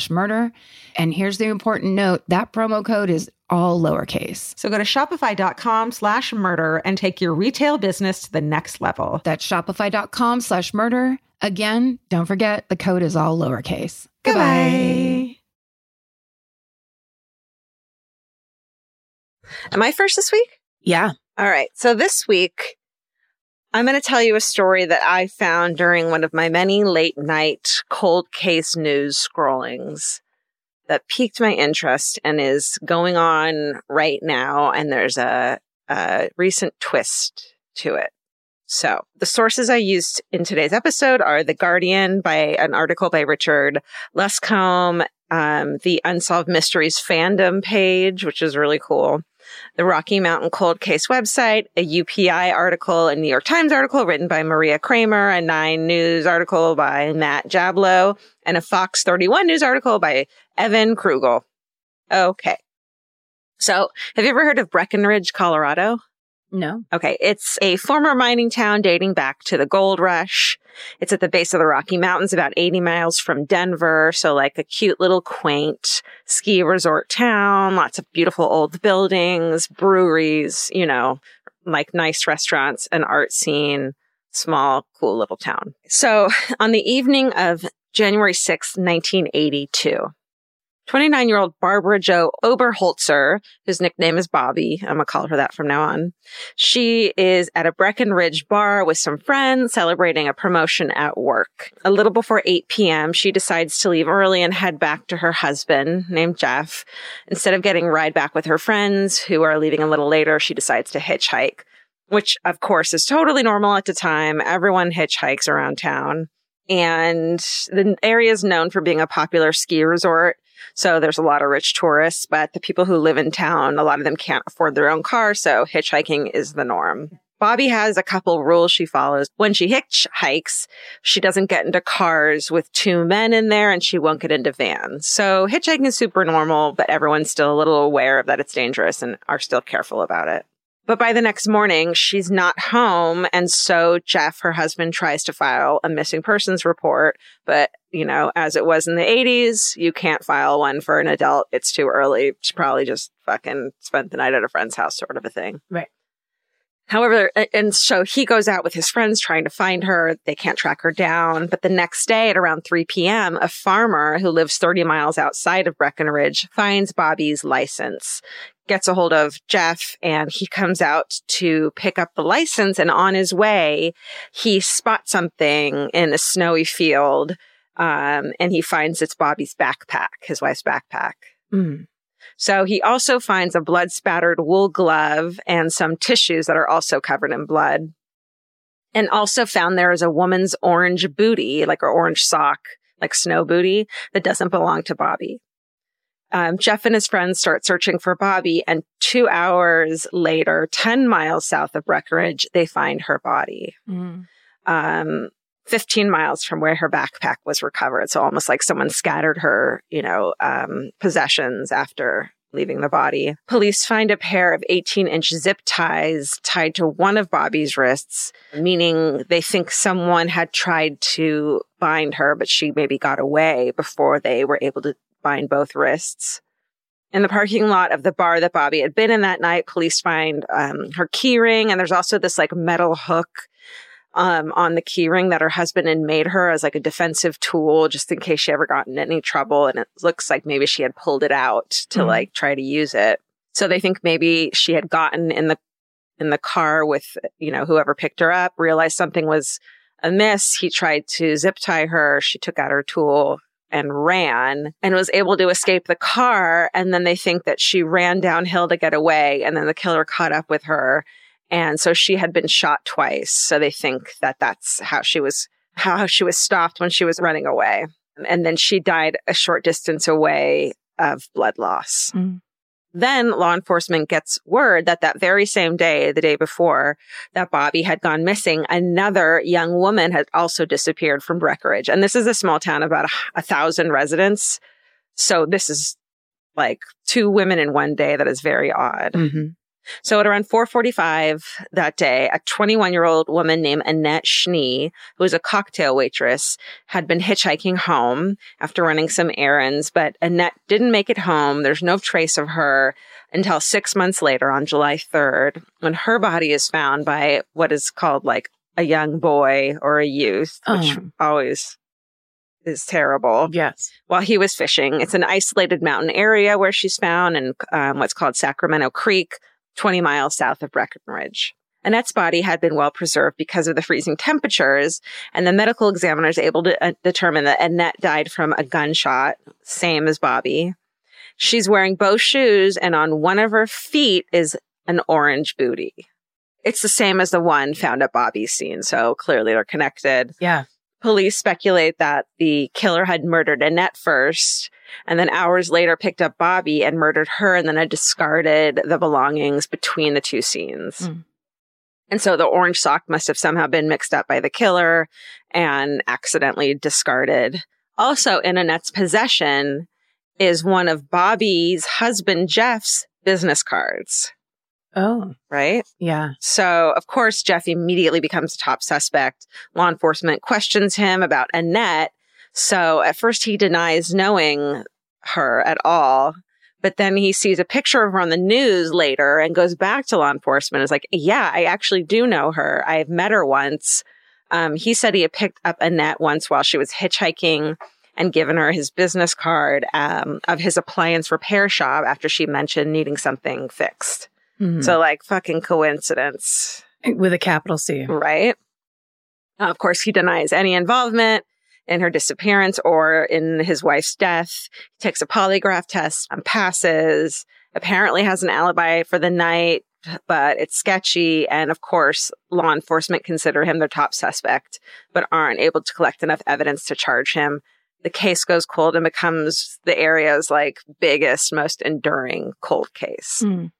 slash murder. And here's the important note that promo code is all lowercase. So go to shopify.com slash murder and take your retail business to the next level. That's shopify.com slash murder. Again, don't forget the code is all lowercase. Goodbye. Am I first this week? Yeah. All right. So this week, I'm going to tell you a story that I found during one of my many late night cold case news scrollings that piqued my interest and is going on right now. And there's a, a recent twist to it. So the sources I used in today's episode are The Guardian by an article by Richard Luscombe, um, the Unsolved Mysteries fandom page, which is really cool. The Rocky Mountain Cold Case website, a UPI article, a New York Times article written by Maria Kramer, a Nine News article by Matt Jablow, and a Fox 31 News article by Evan Kruegel. Okay. So have you ever heard of Breckenridge, Colorado? No. Okay. It's a former mining town dating back to the gold rush. It's at the base of the Rocky Mountains, about 80 miles from Denver. So like a cute little quaint ski resort town, lots of beautiful old buildings, breweries, you know, like nice restaurants, an art scene, small, cool little town. So on the evening of January 6th, 1982, 29 year old Barbara Joe Oberholtzer, whose nickname is Bobby. I'm going to call her that from now on. She is at a Breckenridge bar with some friends celebrating a promotion at work. A little before 8 p.m., she decides to leave early and head back to her husband named Jeff. Instead of getting a ride back with her friends who are leaving a little later, she decides to hitchhike, which of course is totally normal at the time. Everyone hitchhikes around town. And the area is known for being a popular ski resort. So there's a lot of rich tourists, but the people who live in town, a lot of them can't afford their own car. So hitchhiking is the norm. Bobby has a couple rules she follows. When she hitchhikes, she doesn't get into cars with two men in there and she won't get into vans. So hitchhiking is super normal, but everyone's still a little aware of that it's dangerous and are still careful about it. But by the next morning, she's not home. And so Jeff, her husband, tries to file a missing persons report. But, you know, as it was in the 80s, you can't file one for an adult. It's too early. She probably just fucking spent the night at a friend's house, sort of a thing. Right. However, and so he goes out with his friends trying to find her. They can't track her down. But the next day at around 3 p.m., a farmer who lives 30 miles outside of Breckenridge finds Bobby's license, gets a hold of Jeff, and he comes out to pick up the license. And on his way, he spots something in a snowy field. Um, and he finds it's Bobby's backpack, his wife's backpack. Mm. So he also finds a blood spattered wool glove and some tissues that are also covered in blood. And also found there is a woman's orange booty, like her orange sock, like snow booty that doesn't belong to Bobby. Um, Jeff and his friends start searching for Bobby and two hours later, 10 miles south of Breckenridge, they find her body. Mm. Um, 15 miles from where her backpack was recovered. So almost like someone scattered her, you know, um, possessions after leaving the body. Police find a pair of 18 inch zip ties tied to one of Bobby's wrists, meaning they think someone had tried to bind her, but she maybe got away before they were able to bind both wrists. In the parking lot of the bar that Bobby had been in that night, police find um, her keyring, and there's also this like metal hook um, on the keyring that her husband had made her as like a defensive tool, just in case she ever got in any trouble. And it looks like maybe she had pulled it out to Mhm. like try to use it. So they think maybe she had gotten in the in the car with you know whoever picked her up, realized something was amiss. He tried to zip tie her. She took out her tool and ran and was able to escape the car. And then they think that she ran downhill to get away. And then the killer caught up with her. And so she had been shot twice. So they think that that's how she was, how she was stopped when she was running away. And then she died a short distance away of blood loss. Mm. Then law enforcement gets word that that very same day, the day before, that Bobby had gone missing, another young woman had also disappeared from Breckenridge. And this is a small town, about a, a thousand residents. So this is like two women in one day. That is very odd. hmm So at around 4:45 that day, a 21-year-old woman named Annette Schnee, who was a cocktail waitress, had been hitchhiking home after running some errands, but Annette didn't make it home. There's no trace of her until 6 months later on July 3rd, when her body is found by what is called like a young boy or a youth, which Oh. always is terrible Yes. while he was fishing. It's an isolated mountain area where she's found in um, what's called Sacramento Creek, 20 miles south of Breckenridge. Annette's body had been well preserved because of the freezing temperatures, and the medical examiner is able to uh, determine that Annette died from a gunshot, same as Bobby. She's wearing both shoes, and on one of her feet is an orange booty. It's the same as the one found at Bobby's scene, so clearly they're connected. Yeah. Police speculate that the killer had murdered Annette first and then hours later picked up Bobby and murdered her and then had discarded the belongings between the two scenes. Mm. And so the orange sock must have somehow been mixed up by the killer and accidentally discarded. Also in Annette's possession is one of Bobby's husband Jeff's business cards, Oh, right? yeah. So, of course, Jeff immediately becomes a top suspect. Law enforcement questions him about Annette. So, at first, he denies knowing her at all. But then he sees a picture of her on the news later and goes back to law enforcement. Is like, yeah, I actually do know her. I've met her once. Um, he said he had picked up Annette once while she was hitchhiking and given her his business card um, of his appliance repair shop after she mentioned needing something fixed. Mhm. So, like, fucking coincidence, with a capital C. right? Of course, he denies any involvement in her disappearance or in his wife's death. He takes a polygraph test and passes, apparently has an alibi for the night, but it's sketchy. And of course, law enforcement consider him their top suspect, but aren't able to collect enough evidence to charge him. The case goes cold and becomes the area's like biggest, most enduring cold case. Mm.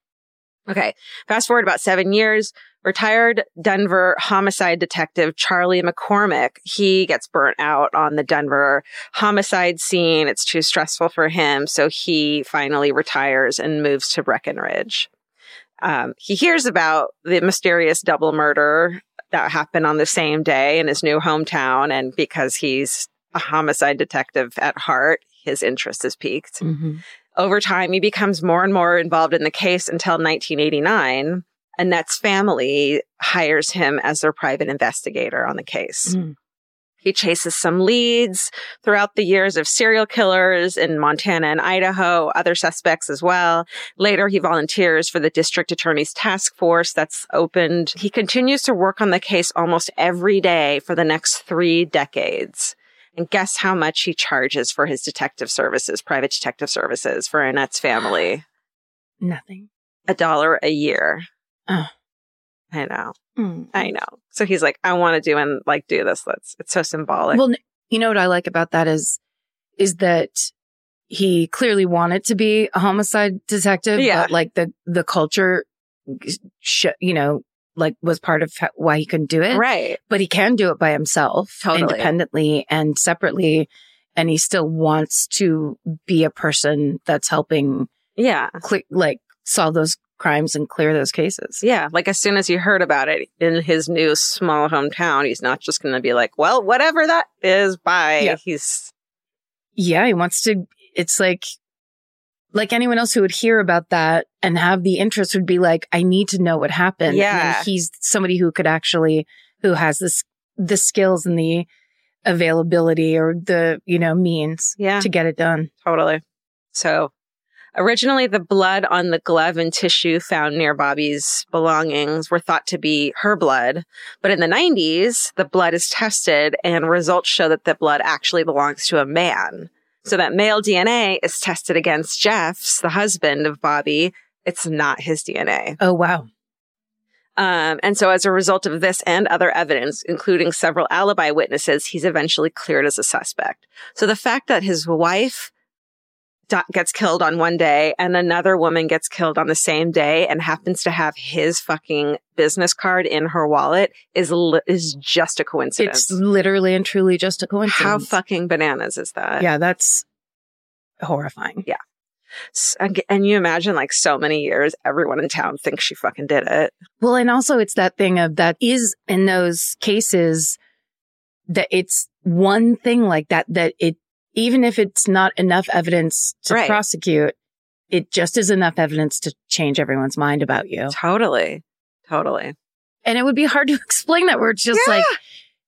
Okay. Fast forward about seven years. Retired Denver homicide detective Charlie McCormick, he gets burnt out on the Denver homicide scene. It's too stressful for him. So he finally retires and moves to Breckenridge. Um, he hears about the mysterious double murder that happened on the same day in his new hometown. And because he's a homicide detective at heart, his interest is piqued. Mhm. Over time, he becomes more and more involved in the case until 1989. Annette's family hires him as their private investigator on the case. Mm. He chases some leads throughout the years of serial killers in Montana and Idaho, other suspects as well. Later, he volunteers for the district attorney's task force that's opened. He continues to work on the case almost every day for the next three decades. And guess how much he charges for his detective services, private detective services for Annette's family? Nothing. A dollar a year. Oh. I know. Mm. I know. So he's like, I want to do and like do this. Let's, it's so symbolic. Well, you know what I like about that is, is that he clearly wanted to be a homicide detective, Yeah. but like the, the culture, sh- you know, like was part of why he couldn't do it. right. But he can do it by himself, Totally. independently and separately. And he still wants to be a person that's helping Yeah. cle- like solve those crimes and clear those cases. Yeah. Like as soon as he heard about it in his new small hometown, he's not just going to be like, well, whatever that is, bye. Yeah. He's, Yeah, he wants to. It's like, like anyone else who would hear about that and have the interest would be like, I need to know what happened. Yeah. he's somebody who could actually, who has this, the skills and the availability or the, you know, means yeah, to get it done. totally. So originally the blood on the glove and tissue found near Bobby's belongings were thought to be her blood. But in the 90s, the blood is tested and results show that the blood actually belongs to a man. So that male DNA is tested against Jeff's, the husband of Bobby. It's not his DNA. Oh, wow. Um, and so as a result of this and other evidence, including several alibi witnesses, he's eventually cleared as a suspect. So the fact that his wife gets killed on one day and another woman gets killed on the same day and happens to have his fucking business card in her wallet is li- is just a coincidence. It's literally and truly just a coincidence. How fucking bananas is that? Yeah, that's horrifying. Yeah. and- And you imagine like so many years, everyone in town thinks she fucking did it. Well, and also it's that thing of that is in those cases that it's one thing like that, that it, even if it's not enough evidence to Right. prosecute, it just is enough evidence to change everyone's mind about you. Totally. Totally. And it would be hard to explain that where it's just Yeah. like,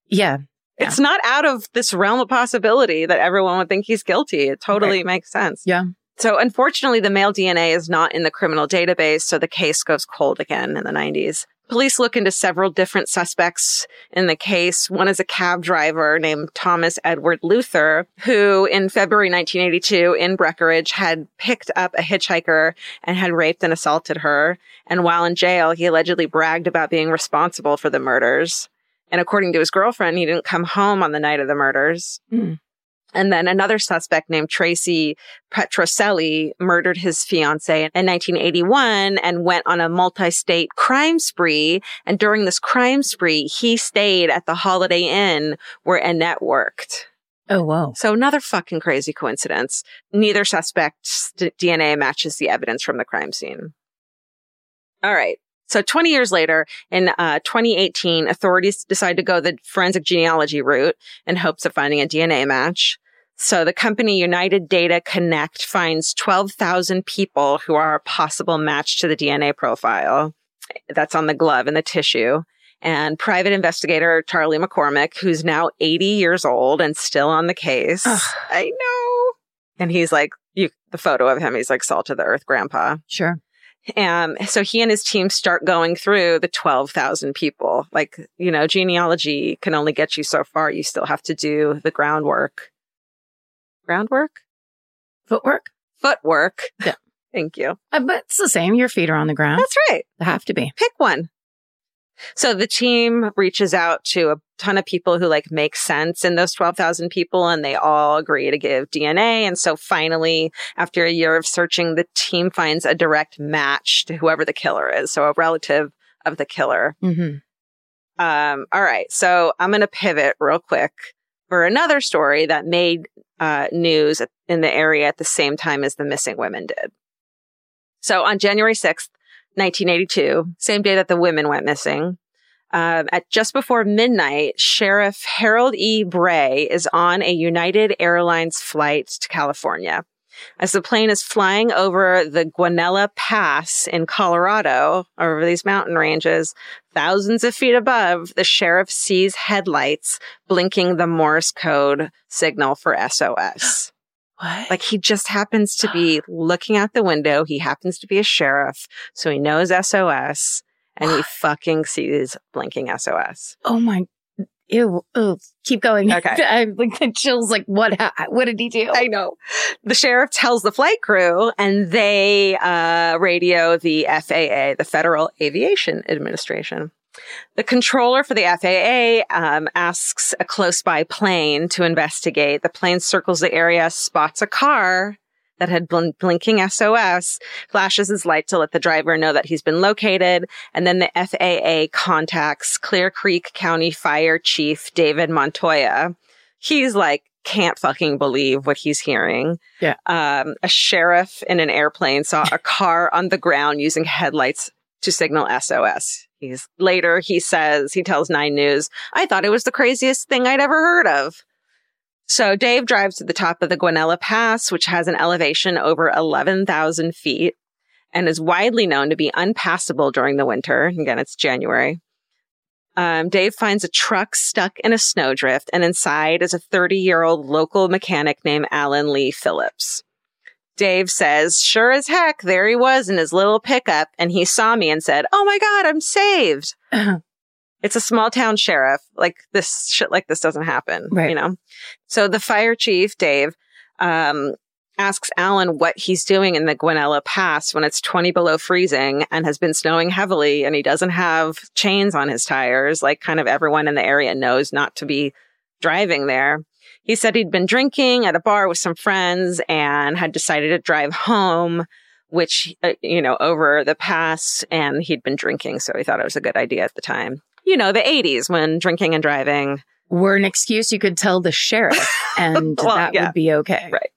yeah, Yeah. It's not out of this realm of possibility that everyone would think he's guilty. It totally makes sense. Yeah. So unfortunately, the male DNA is not in the criminal database, so the case goes cold again in the 90s. Police look into several different suspects in the case. One is a cab driver named Thomas Edward Luther, who in February 1982 in Breckenridge had picked up a hitchhiker and had raped and assaulted her. And while in jail, he allegedly bragged about being responsible for the murders. And according to his girlfriend, he didn't come home on the night of the murders. Hmm. And then another suspect named Tracy Petrocelli murdered his fiance in 1981 and went on a multi-state crime spree. And during this crime spree, he stayed at the Holiday Inn where Annette worked. Oh, whoa. So another fucking crazy coincidence. Neither suspect's d- DNA matches the evidence from the crime scene. All right. So 20 years later, in uh, 2018, authorities decide to go the forensic genealogy route in hopes of finding a DNA match. So the company United Data Connect finds 12,000 people who are a possible match to the DNA profile. That's on the glove and the tissue. And private investigator Charlie McCormick, who's now 80 years old and still on the case. Ugh. I know. And he's like, you, the photo of him, he's like salt of the earth grandpa. Sure. Um, so he and his team start going through the 12,000 people. Like, you know, genealogy can only get you so far. You still have to do the groundwork. Groundwork? Footwork. Footwork. Yeah. Thank you. Uh, but it's the same. Your feet are on the ground. That's right. They have to be. Pick one. So the team reaches out to a ton of people who like make sense in those 12,000 people and they all agree to give DNA. And so finally, after a year of searching, the team finds a direct match to whoever the killer is. So a relative of the killer. Mm-hmm. Um, all right. So I'm going to pivot real quick for another story that made uh, news in the area at the same time as the missing women did. So on January 6th, 1982, same day that the women went missing, um, at just before midnight, Sheriff Harold E. Bray is on a United Airlines flight to California. As the plane is flying over the Guanella Pass in Colorado, over these mountain ranges, thousands of feet above, the sheriff sees headlights blinking the Morse code signal for SOS. What? Like he just happens to be looking out the window. He happens to be a sheriff. So he knows SOS and he fucking sees blinking SOS. oh my. Ew. Ew. Keep going. Okay. I'm like the chills. Like what? ha- What did he do? I know. The sheriff tells the flight crew and they uh, radio the FAA, the Federal Aviation Administration. The controller for the FAA um, asks a close by plane to investigate. The plane circles the area, spots a car that had bl- blinking SOS, flashes his light to let the driver know that he's been located. And then the FAA contacts Clear Creek County Fire Chief David Montoya. He's like, can't fucking believe what he's hearing. Yeah. Um, a sheriff in an airplane saw a car on the ground using headlights to signal SOS. He's later, he says, he tells Nine News, I thought it was the craziest thing I'd ever heard of. So Dave drives to the top of the Guanella Pass, which has an elevation over 11,000 feet and is widely known to be unpassable during the winter. Again, it's January. Um, Dave finds a truck stuck in a snowdrift, and inside is a 30 year old local mechanic named Alan Lee Phillips. Dave says, sure as heck, there he was in his little pickup, and he saw me and said, Oh my God, I'm saved. It's a small town sheriff. Like this shit like this doesn't happen. Right. You know? So the fire chief, Dave, um, asks Alan what he's doing in the Guanella Pass when it's 20 below freezing and has been snowing heavily and he doesn't have chains on his tires. Like kind of everyone in the area knows not to be driving there. He said he'd been drinking at a bar with some friends and had decided to drive home, which, uh, you know, over the pass and he'd been drinking. So he thought it was a good idea at the time. You know, the 80s when drinking and driving. Were an excuse you could tell the sheriff, and Well, that yeah. would be okay. Right.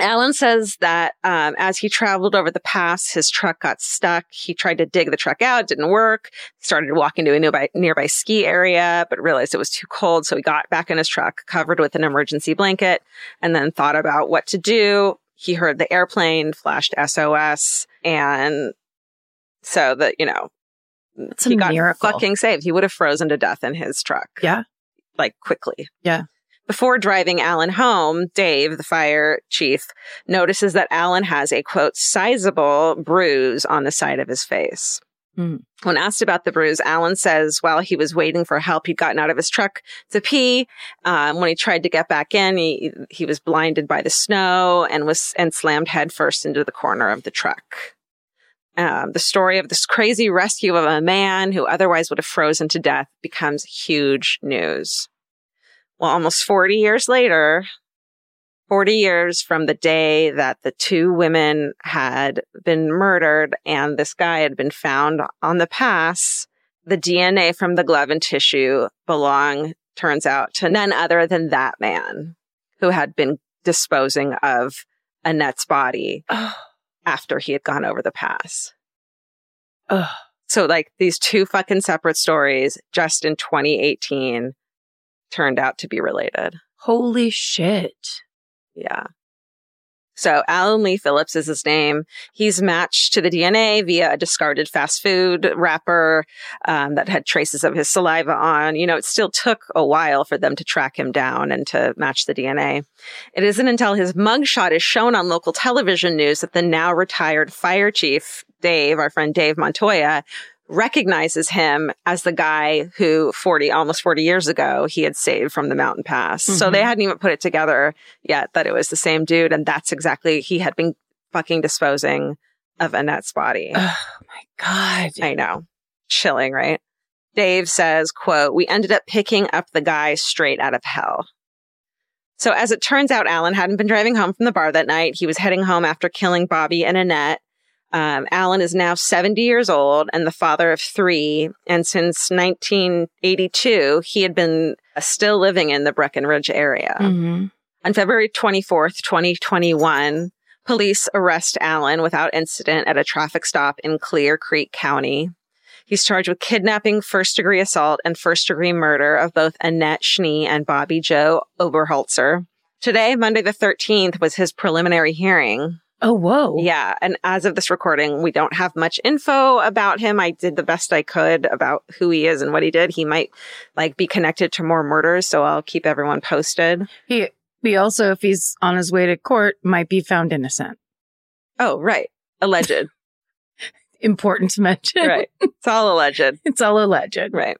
Alan says that um, as he traveled over the pass, his truck got stuck. He tried to dig the truck out, didn't work. Started walking to a nearby, nearby ski area, but realized it was too cold. So he got back in his truck, covered with an emergency blanket, and then thought about what to do. He heard the airplane, flashed SOS, and so that, you know, It's a he got miracle. fucking saved. He would have frozen to death in his truck. Yeah. Like quickly. Yeah. Before driving Alan home, Dave, the fire chief, notices that Alan has a quote, sizable bruise on the side of his face. Hmm. When asked about the bruise, Alan says while he was waiting for help, he'd gotten out of his truck to pee. Um, when he tried to get back in, he, he was blinded by the snow and was, and slammed headfirst into the corner of the truck. Um, the story of this crazy rescue of a man who otherwise would have frozen to death becomes huge news. Well, almost 40 years later, 40 years from the day that the two women had been murdered and this guy had been found on the pass, the DNA from the glove and tissue belong, turns out, to none other than that man who had been disposing of Annette's body. After he had gone over the pass. Ugh. So like these two fucking separate stories just in 2018 turned out to be related. Holy shit. Yeah. So Alan Lee Phillips is his name. He's matched to the DNA via a discarded fast food wrapper um, that had traces of his saliva on. You know, it still took a while for them to track him down and to match the DNA. It isn't until his mugshot is shown on local television news that the now retired fire chief, Dave, our friend Dave Montoya, recognizes him as the guy who 40, almost 40 years ago, he had saved from the mountain pass. So Mhm. they hadn't even put it together yet that it was the same dude. And that's exactly, he had been fucking disposing of Annette's body. Oh my God. I know. Chilling, right? Dave says, quote, we ended up picking up the guy straight out of hell. So as it turns out, Alan hadn't been driving home from the bar that night. He was heading home after killing Bobby and Annette. Um, Alan is now 70 years old and the father of three. And since 1982, he had been uh, still living in the Breckenridge area. Mhm. On February 24th, 2021, police arrest Alan without incident at a traffic stop in Clear Creek County. He's charged with kidnapping, first degree assault, and first degree murder of both Annette Schnee and Bobby Joe Oberholtzer. Today, Monday the 13th, was his preliminary hearing. Oh, whoa. Yeah. And as of this recording, we don't have much info about him. I did the best I could about who he is and what he did. He might like be connected to more murders. So I'll keep everyone posted. He, he also, if he's on his way to court, might be found innocent. Oh, right. Alleged. Important to mention. right. It's all alleged. It's all alleged. Right.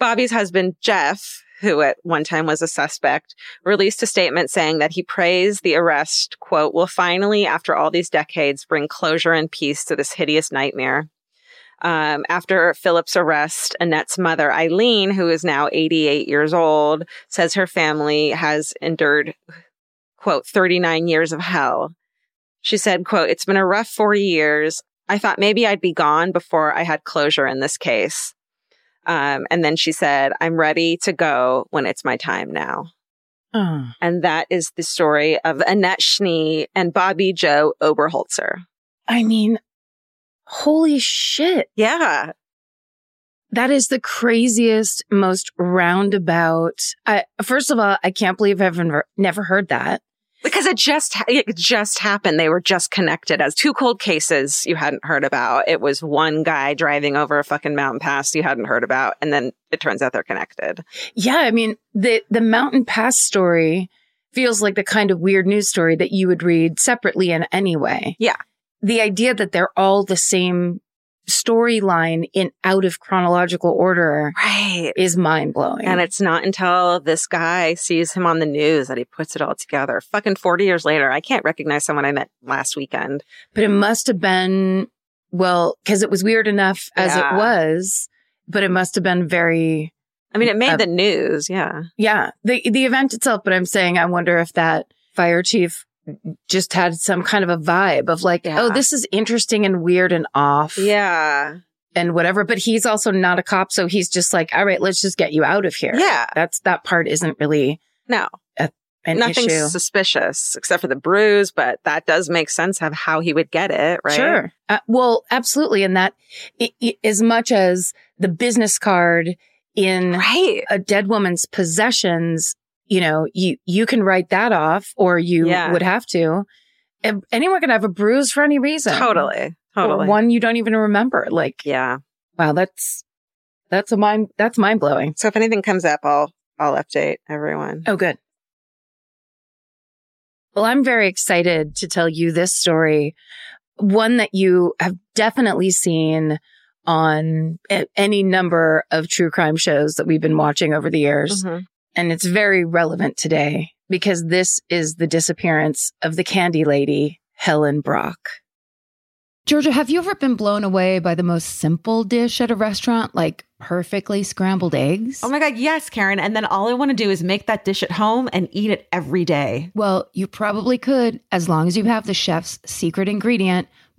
Bobby's husband, Jeff, who at one time was a suspect, released a statement saying that he prays the arrest, quote, will finally, after all these decades, bring closure and peace to this hideous nightmare. Um, after Philip's arrest, Annette's mother, Eileen, who is now 88 years old, says her family has endured, quote, 39 years of hell. She said, quote, it's been a rough 40 years. I thought maybe I'd be gone before I had closure in this case. Um, and then she said, I'm ready to go when it's my time now. Oh. And that is the story of Annette Schnee and Bobby Joe Oberholtzer. I mean, holy shit. Yeah. That is the craziest, most roundabout. I, first of all, I can't believe I've never, never heard that. Because it just, it just happened. They were just connected as two cold cases you hadn't heard about. It was one guy driving over a fucking mountain pass you hadn't heard about. And then it turns out they're connected. Yeah. I mean, the, the mountain pass story feels like the kind of weird news story that you would read separately in any way. Yeah. The idea that they're all the same storyline in out of chronological order Right. is mind blowing. And it's not until this guy sees him on the news that he puts it all together. Fucking 40 years later, I can't recognize someone I met last weekend. but it must have been, well, cause it was weird enough as Yeah. it was, but it must have been very, I mean, it made Uh, the news. Yeah. yeah, the, the event itself. But I'm saying, I wonder if that fire chief just had some kind of a vibe of like, Yeah. oh, this is interesting and weird and off Yeah. and whatever. But he's also not a cop. So he's just like, all right, let's just get you out of here. Yeah. That's, that part isn't really No. an Nothing issue. suspicious except for the bruise, but that does make sense of how he would get it, right? Sure. Uh, well, absolutely. And that, i i as much as the business card in Right. a dead woman's possessions, you know, you, you can write that off or you Yeah. would have to. Anyone can have a bruise for any reason. Totally. Or Totally. one you don't even remember. Like, yeah. wow, that's, that's a mind, that's mind blowing. So if anything comes up, I'll I'll update everyone. Oh, good. Well, I'm very excited to tell you this story. One that you have definitely seen on any number of true crime shows that we've been watching over the years. Mhm. And it's very relevant today because this is the disappearance of the candy lady, Helen Brach. Georgia, have you ever been blown away by the most simple dish at a restaurant, like perfectly scrambled eggs? Oh my God, yes, Karen. And then all I want to do is make that dish at home and eat it every day. well, you probably could, as long as you have the chef's secret ingredient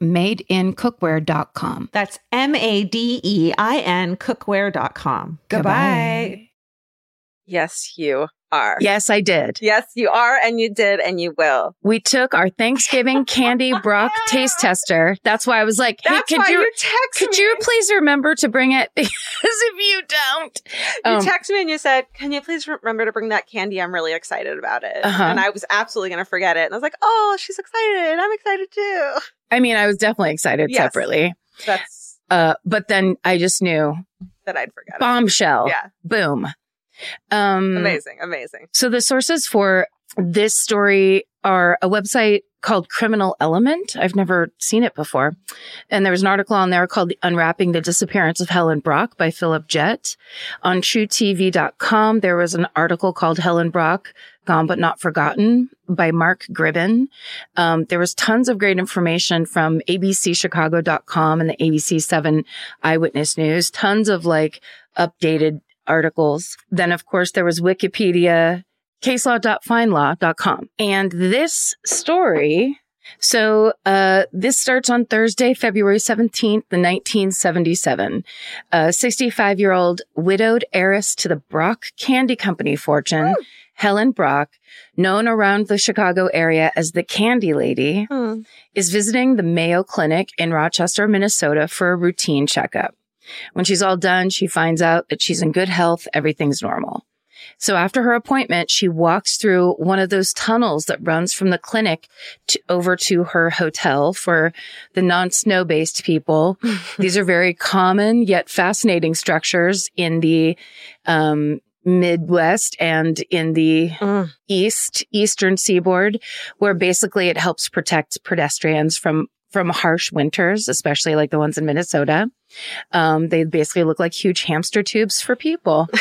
madeincookware.com. That's M A D E I N cookware.com. Goodbye. Yes, you are. Yes, I did. Yes, you are, and you did, and you will. We took our Thanksgiving candy Brach taste tester. That's why I was like, hey, That's could why you, you, text could me. you please remember to bring it? Because if you don't, You um, texted me and you said, "Can you please remember to bring that candy? I'm really excited about it." Uh-huh. And I was absolutely going to forget it. And I was like, "Oh, she's excited. I'm excited too." I mean, I was definitely excited Yes. separately. That's Uh, but then I just knew that I'd forget. bombshell. it. Yeah, Boom. Um, amazing, amazing. So the sources for this story are a website called Criminal Element. I've never seen it before. And there was an article on there called Unwrapping the Disappearance of Helen Brach by Philip Jett. On truetv.com, there was an article called Helen Brach, Gone But Not Forgotten by Mark Gribben. Um, there was tons of great information from abcchicago.com and the ABC 7 Eyewitness News, tons of like updated articles. Then, of course, there was Wikipedia, caselaw.findlaw.com. And this story, so uh, this starts on Thursday, February 17th, the 1977. A 65 year old widowed heiress to the Brach Candy Company fortune, Helen Brach, known around the Chicago area as the Candy Lady, Hmm. is visiting the Mayo Clinic in Rochester, Minnesota for a routine checkup. When she's all done, she finds out that she's in good health. Everything's normal. So after her appointment, she walks through one of those tunnels that runs from the clinic to, over to her hotel for the non-snow based people. These are very common yet fascinating structures in the, um, Midwest and in the Mm. east, eastern seaboard, where basically it helps protect pedestrians from from harsh winters, especially like the ones in Minnesota. Um, they basically look like huge hamster tubes for people.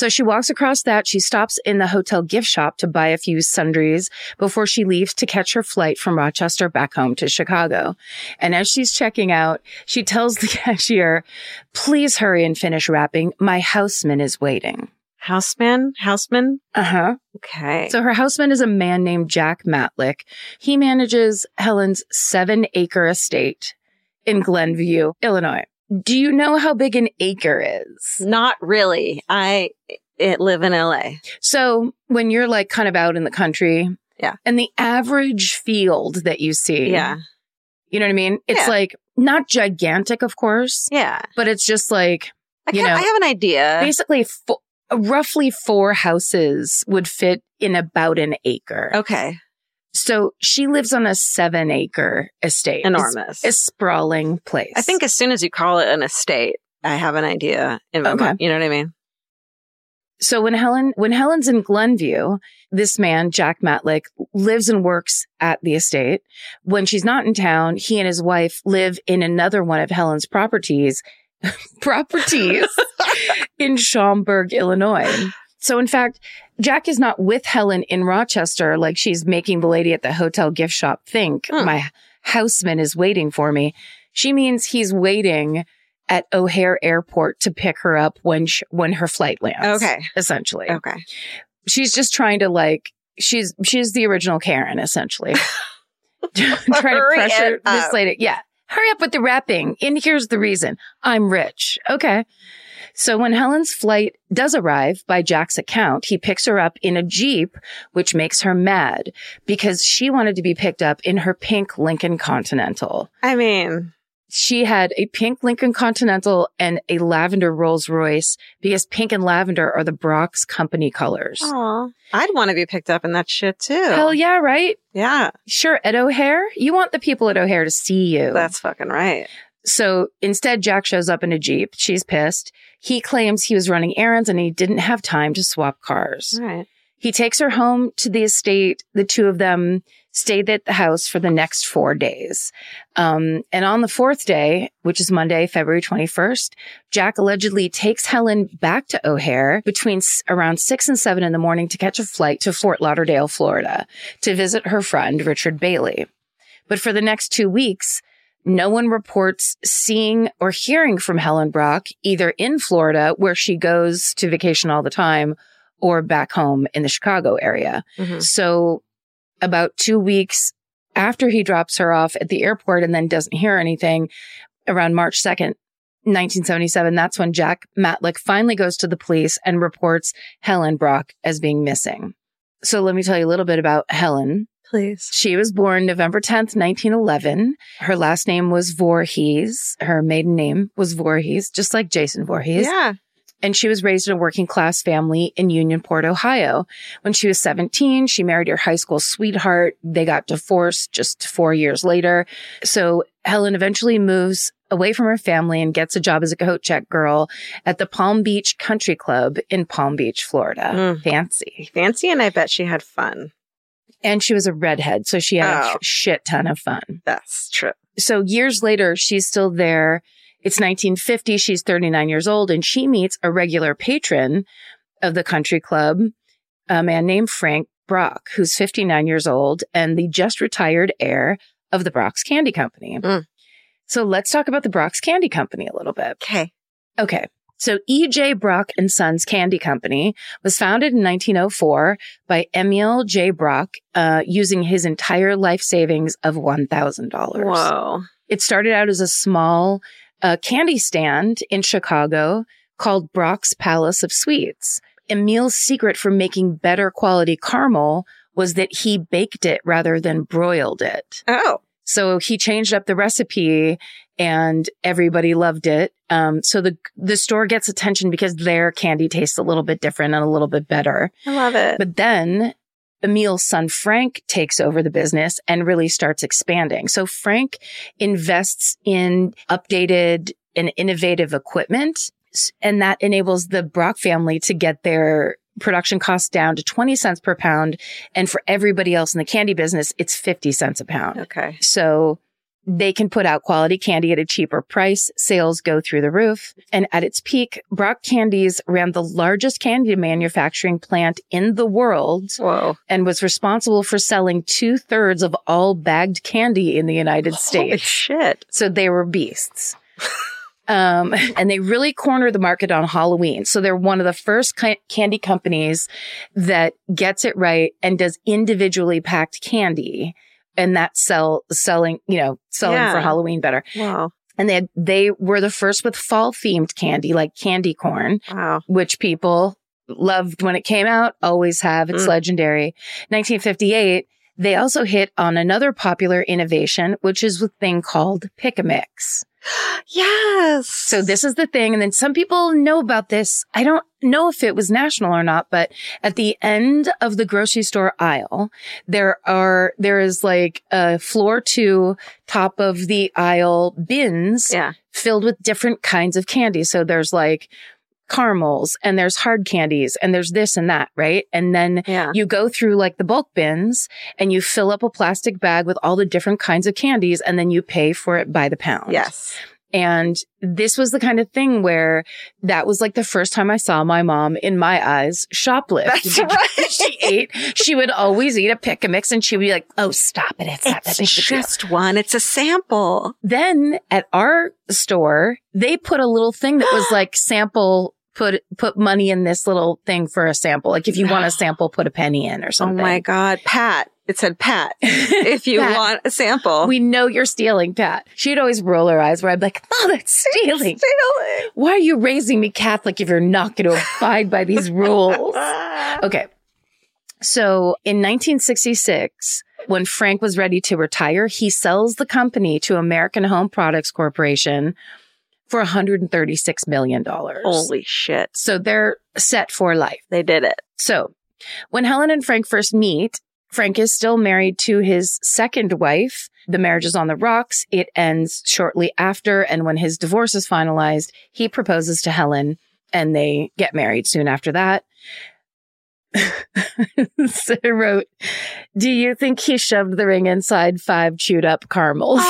So she walks across that. She stops in the hotel gift shop to buy a few sundries before she leaves to catch her flight from Rochester back home to Chicago. And as she's checking out, she tells the cashier, please hurry and finish wrapping. My houseman is waiting. Houseman, houseman. Uh huh. Okay. So her houseman is a man named Jack Matlick. He manages Helen's seven acre estate in Glenview, Illinois. Do you know how big an acre is? not really. I it live in LA. So when you're like kind of out in the country, Yeah. and the average field that you see, Yeah. You know what I mean? It's Yeah. like not gigantic, of course, Yeah. but it's just like I, You know, I have an idea. basically fo- roughly four houses would fit in about an acre. Okay. So she lives on a seven acre estate. Enormous. A sprawling place. I think as soon as you call it an estate, I have an idea in my Okay. mind. You know what I mean? So when Helen, when Helen's in Glenview, this man, Jack Matlick, lives and works at the estate. When she's not in town, he and his wife live in another one of Helen's properties, properties in Schaumburg, Illinois. So in fact, Jack is not with Helen in Rochester like she's making the lady at the hotel gift shop think Hmm. my houseman is waiting for me. She means he's waiting at O'Hare Airport to pick her up when sh- when her flight lands. Okay. Essentially. Okay. She's just trying to like she's she's the original Karen essentially. trying to pressure this lady. Yeah. Hurry up with the wrapping. And here's the reason. I'm rich. Okay. So when Helen's flight does arrive, by Jack's account, he picks her up in a Jeep, which makes her mad because she wanted to be picked up in her pink Lincoln Continental. I mean, She had a pink Lincoln Continental and a lavender Rolls Royce because pink and lavender are the Brach's company colors. oh, I'd want to be picked up in that shit too. Hell yeah, right? yeah. Sure, at O'Hare, you want the people at O'Hare to see you. That's fucking right. So instead, Jack shows up in a Jeep. She's pissed. He claims he was running errands and he didn't have time to swap cars. Right. He takes her home to the estate. The two of them stayed at the house for the next four days. Um, and on the fourth day, which is Monday, February 21st, Jack allegedly takes Helen back to O'Hare between s- around six and seven in the morning to catch a flight to Fort Lauderdale, Florida to visit her friend, Richard Bailey. But for the next two weeks, no one reports seeing or hearing from Helen Brach either in Florida, where she goes to vacation all the time, or back home in the Chicago area. Mhm. So about two weeks after he drops her off at the airport and then doesn't hear anything around March 2nd, 1977, that's when Jack Matlick finally goes to the police and reports Helen Brach as being missing. So let me tell you a little bit about Helen. Please. She was born November 10th, 1911. Her last name was Voorhees. Her maiden name was Voorhees, just like Jason Voorhees Yeah. and she was raised in a working class family in Unionport, Ohio. When she was 17, she married her high school sweetheart. They got divorced just four years later. So Helen eventually moves away from her family and gets a job as a coat check girl at the Palm Beach Country Club in Palm Beach, Florida. Mm. Fancy. Fancy, and I bet she had fun. And she was a redhead, so she had Oh. a shit ton of fun. That's true. so years later, she's still there. It's 1950. She's 39 years old and she meets a regular patron of the country club, a man named Frank Brach, who's 59 years old and the just retired heir of the Brach's Candy Company. Mm. So let's talk about the Brach's Candy Company a little bit. Okay. Okay. So E.J. Brach and Sons Candy Company was founded in 1904 by Emil J. Brach, uh, using his entire life savings of $1,000. Wow. It started out as a small uh, candy stand in Chicago called Brach's Palace of Sweets. Emil's secret for making better quality caramel was that he baked it rather than broiled it. Oh. So he changed up the recipe and everybody loved it. Um, so the, the store gets attention because their candy tastes a little bit different and a little bit better. I love it. But then Emil's son Frank takes over the business and really starts expanding. So Frank invests in updated and innovative equipment, and that enables the Brach family to get their production costs down to 20 cents per pound. And for everybody else in the candy business, it's 50 cents a pound. okay. So they can put out quality candy at a cheaper price. Sales go through the roof. And at its peak, Brach Candies ran the largest candy manufacturing plant in the world Whoa. and was responsible for selling two thirds of all bagged candy in the United Holy States. shit. So they were beasts. Um, and they really corner the market on Halloween. So they're one of the first candy companies that gets it right and does individually packed candy and that sell selling, you know, selling Yeah. for Halloween better. Wow. And they had, they were the first with fall themed candy like candy corn, Wow. which people loved when it came out, always have. It's Mm. legendary. 1958, They also hit on another popular innovation, which is a thing called pick a mix. Yes. So this is the thing. And then some people know about this. I don't know if it was national or not, but at the end of the grocery store aisle, there are, there is like a floor to top of the aisle bins Yeah. filled with different kinds of candy. So there's like caramels and there's hard candies and there's this and that, right? And then Yeah. you go through like the bulk bins and you fill up a plastic bag with all the different kinds of candies and then you pay for it by the pound. Yes. And this was the kind of thing where that was like the first time I saw my mom, in my eyes, shoplift. That's right. she ate, she would always eat a pick a mix and she would be like, oh, stop it. It's not that big It's of deal. just one. It's a sample. Then at our store, they put a little thing that was like sample, put, put money in this little thing for a sample. Like if you want a sample, put a penny in or something. Oh my God. Pat. It said Pat. If you Pat. want a sample. We know you're stealing, Pat. She'd always roll her eyes where I'd be like, oh, that's stealing. Stealing. Why are you raising me Catholic if you're not going to abide by these rules? Okay. So in 1966, when Frank was ready to retire, he sells the company to American Home Products Corporation for $136 million. Holy shit. So they're set for life. They did it. So when Helen and Frank first meet, Frank is still married to his second wife. The marriage is on the rocks. It ends shortly after. And when his divorce is finalized, he proposes to Helen and they get married soon after that. Sarah wrote, Do you think he shoved the ring inside five chewed up caramels?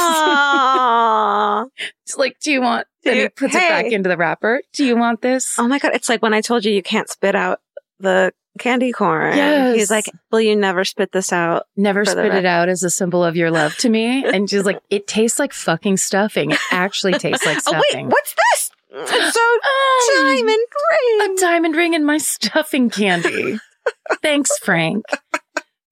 It's like, Do you want, and he puts it back into the wrapper. Do you want this? oh my God. It's like when I told you you can't spit out the candy corn. Yes. He's like, will you never spit this out? never spit it out as a symbol of your love to me. And she's like, it tastes like fucking stuffing. It actually tastes like stuffing. Oh wait, what's this? It's so Um, diamond green. A diamond ring in my stuffing candy. Thanks, Frank.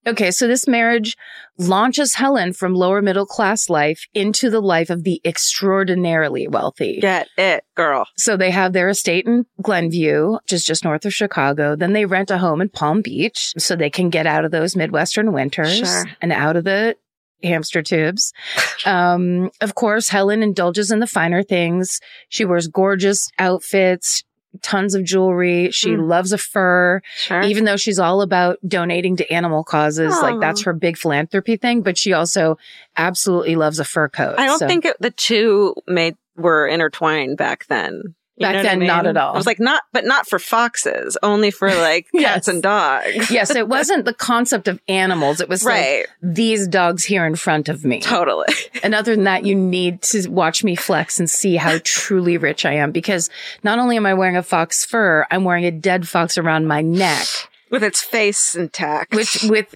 Okay, so this marriage launches Helen from lower middle class life into the life of the extraordinarily wealthy. Get it, girl. So they have their estate in Glenview, which is just north of Chicago. Then they rent a home in Palm Beach so they can get out of those Midwestern winters Sure. and out of the hamster tubes. Um, of course, Helen indulges in the finer things. She wears gorgeous outfits, tons of jewelry. She Mm. loves a fur, Sure. even though she's all about donating to animal causes. Like that's her big philanthropy thing, but she also absolutely loves a fur coat. I don't So- think it, the two made were intertwined back then. You Back know what I then, not at all. I was like, not, but not for foxes, only for like Yes. cats and dogs. yes, it wasn't the concept of animals. It was like Right. these dogs here in front of me. Totally. And other than that, you need to watch me flex and see how truly rich I am because not only am I wearing a fox fur, I'm wearing a dead fox around my neck, With its face intact. which with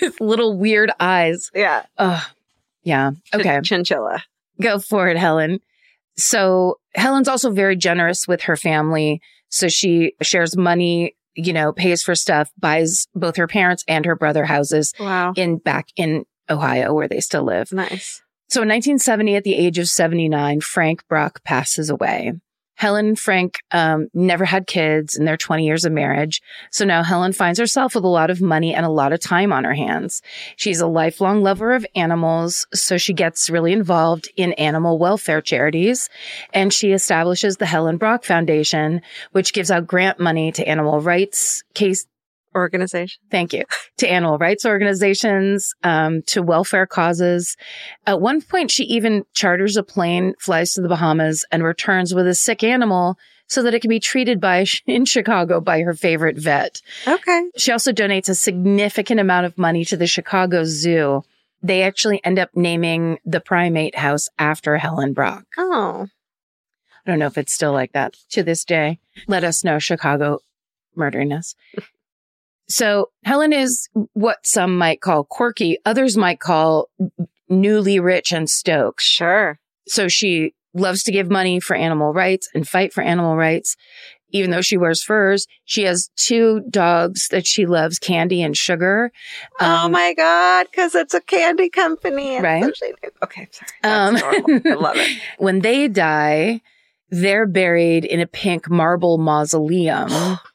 with little weird eyes. yeah. Oh, yeah. Okay. Chinchilla. Go for it, Helen. So Helen's also very generous with her family. So she shares money, you know, pays for stuff, buys both her parents and her brother houses Wow. in back in Ohio where they still live. Nice. So in 1970, at the age of 79, Frank Brach passes away. Helen and Frank um, never had kids in their 20 years of marriage. So now Helen finds herself with a lot of money and a lot of time on her hands. She's a lifelong lover of animals. So she gets really involved in animal welfare charities and she establishes the Helen Brach Foundation, which gives out grant money to animal rights case Organization. Thank you. To animal rights organizations, um, to welfare causes. At one point, she even charters a plane, flies to the Bahamas, and returns with a sick animal so that it can be treated by in Chicago by her favorite vet. Okay. She also donates a significant amount of money to the Chicago Zoo. They actually end up naming the primate house after Helen Brach. Oh. I don't know if it's still like that to this day. Let us know, Chicago Murderinos. So Helen is what some might call quirky, others might call newly rich and stoked. Sure. So she loves to give money for animal rights and fight for animal rights. Even though she wears furs, she has two dogs that she loves, Candy and Sugar. oh Um, my God. Cause it's a candy company. Right. so okay. Sorry. Um. I love it. When they die, they're buried in a pink marble mausoleum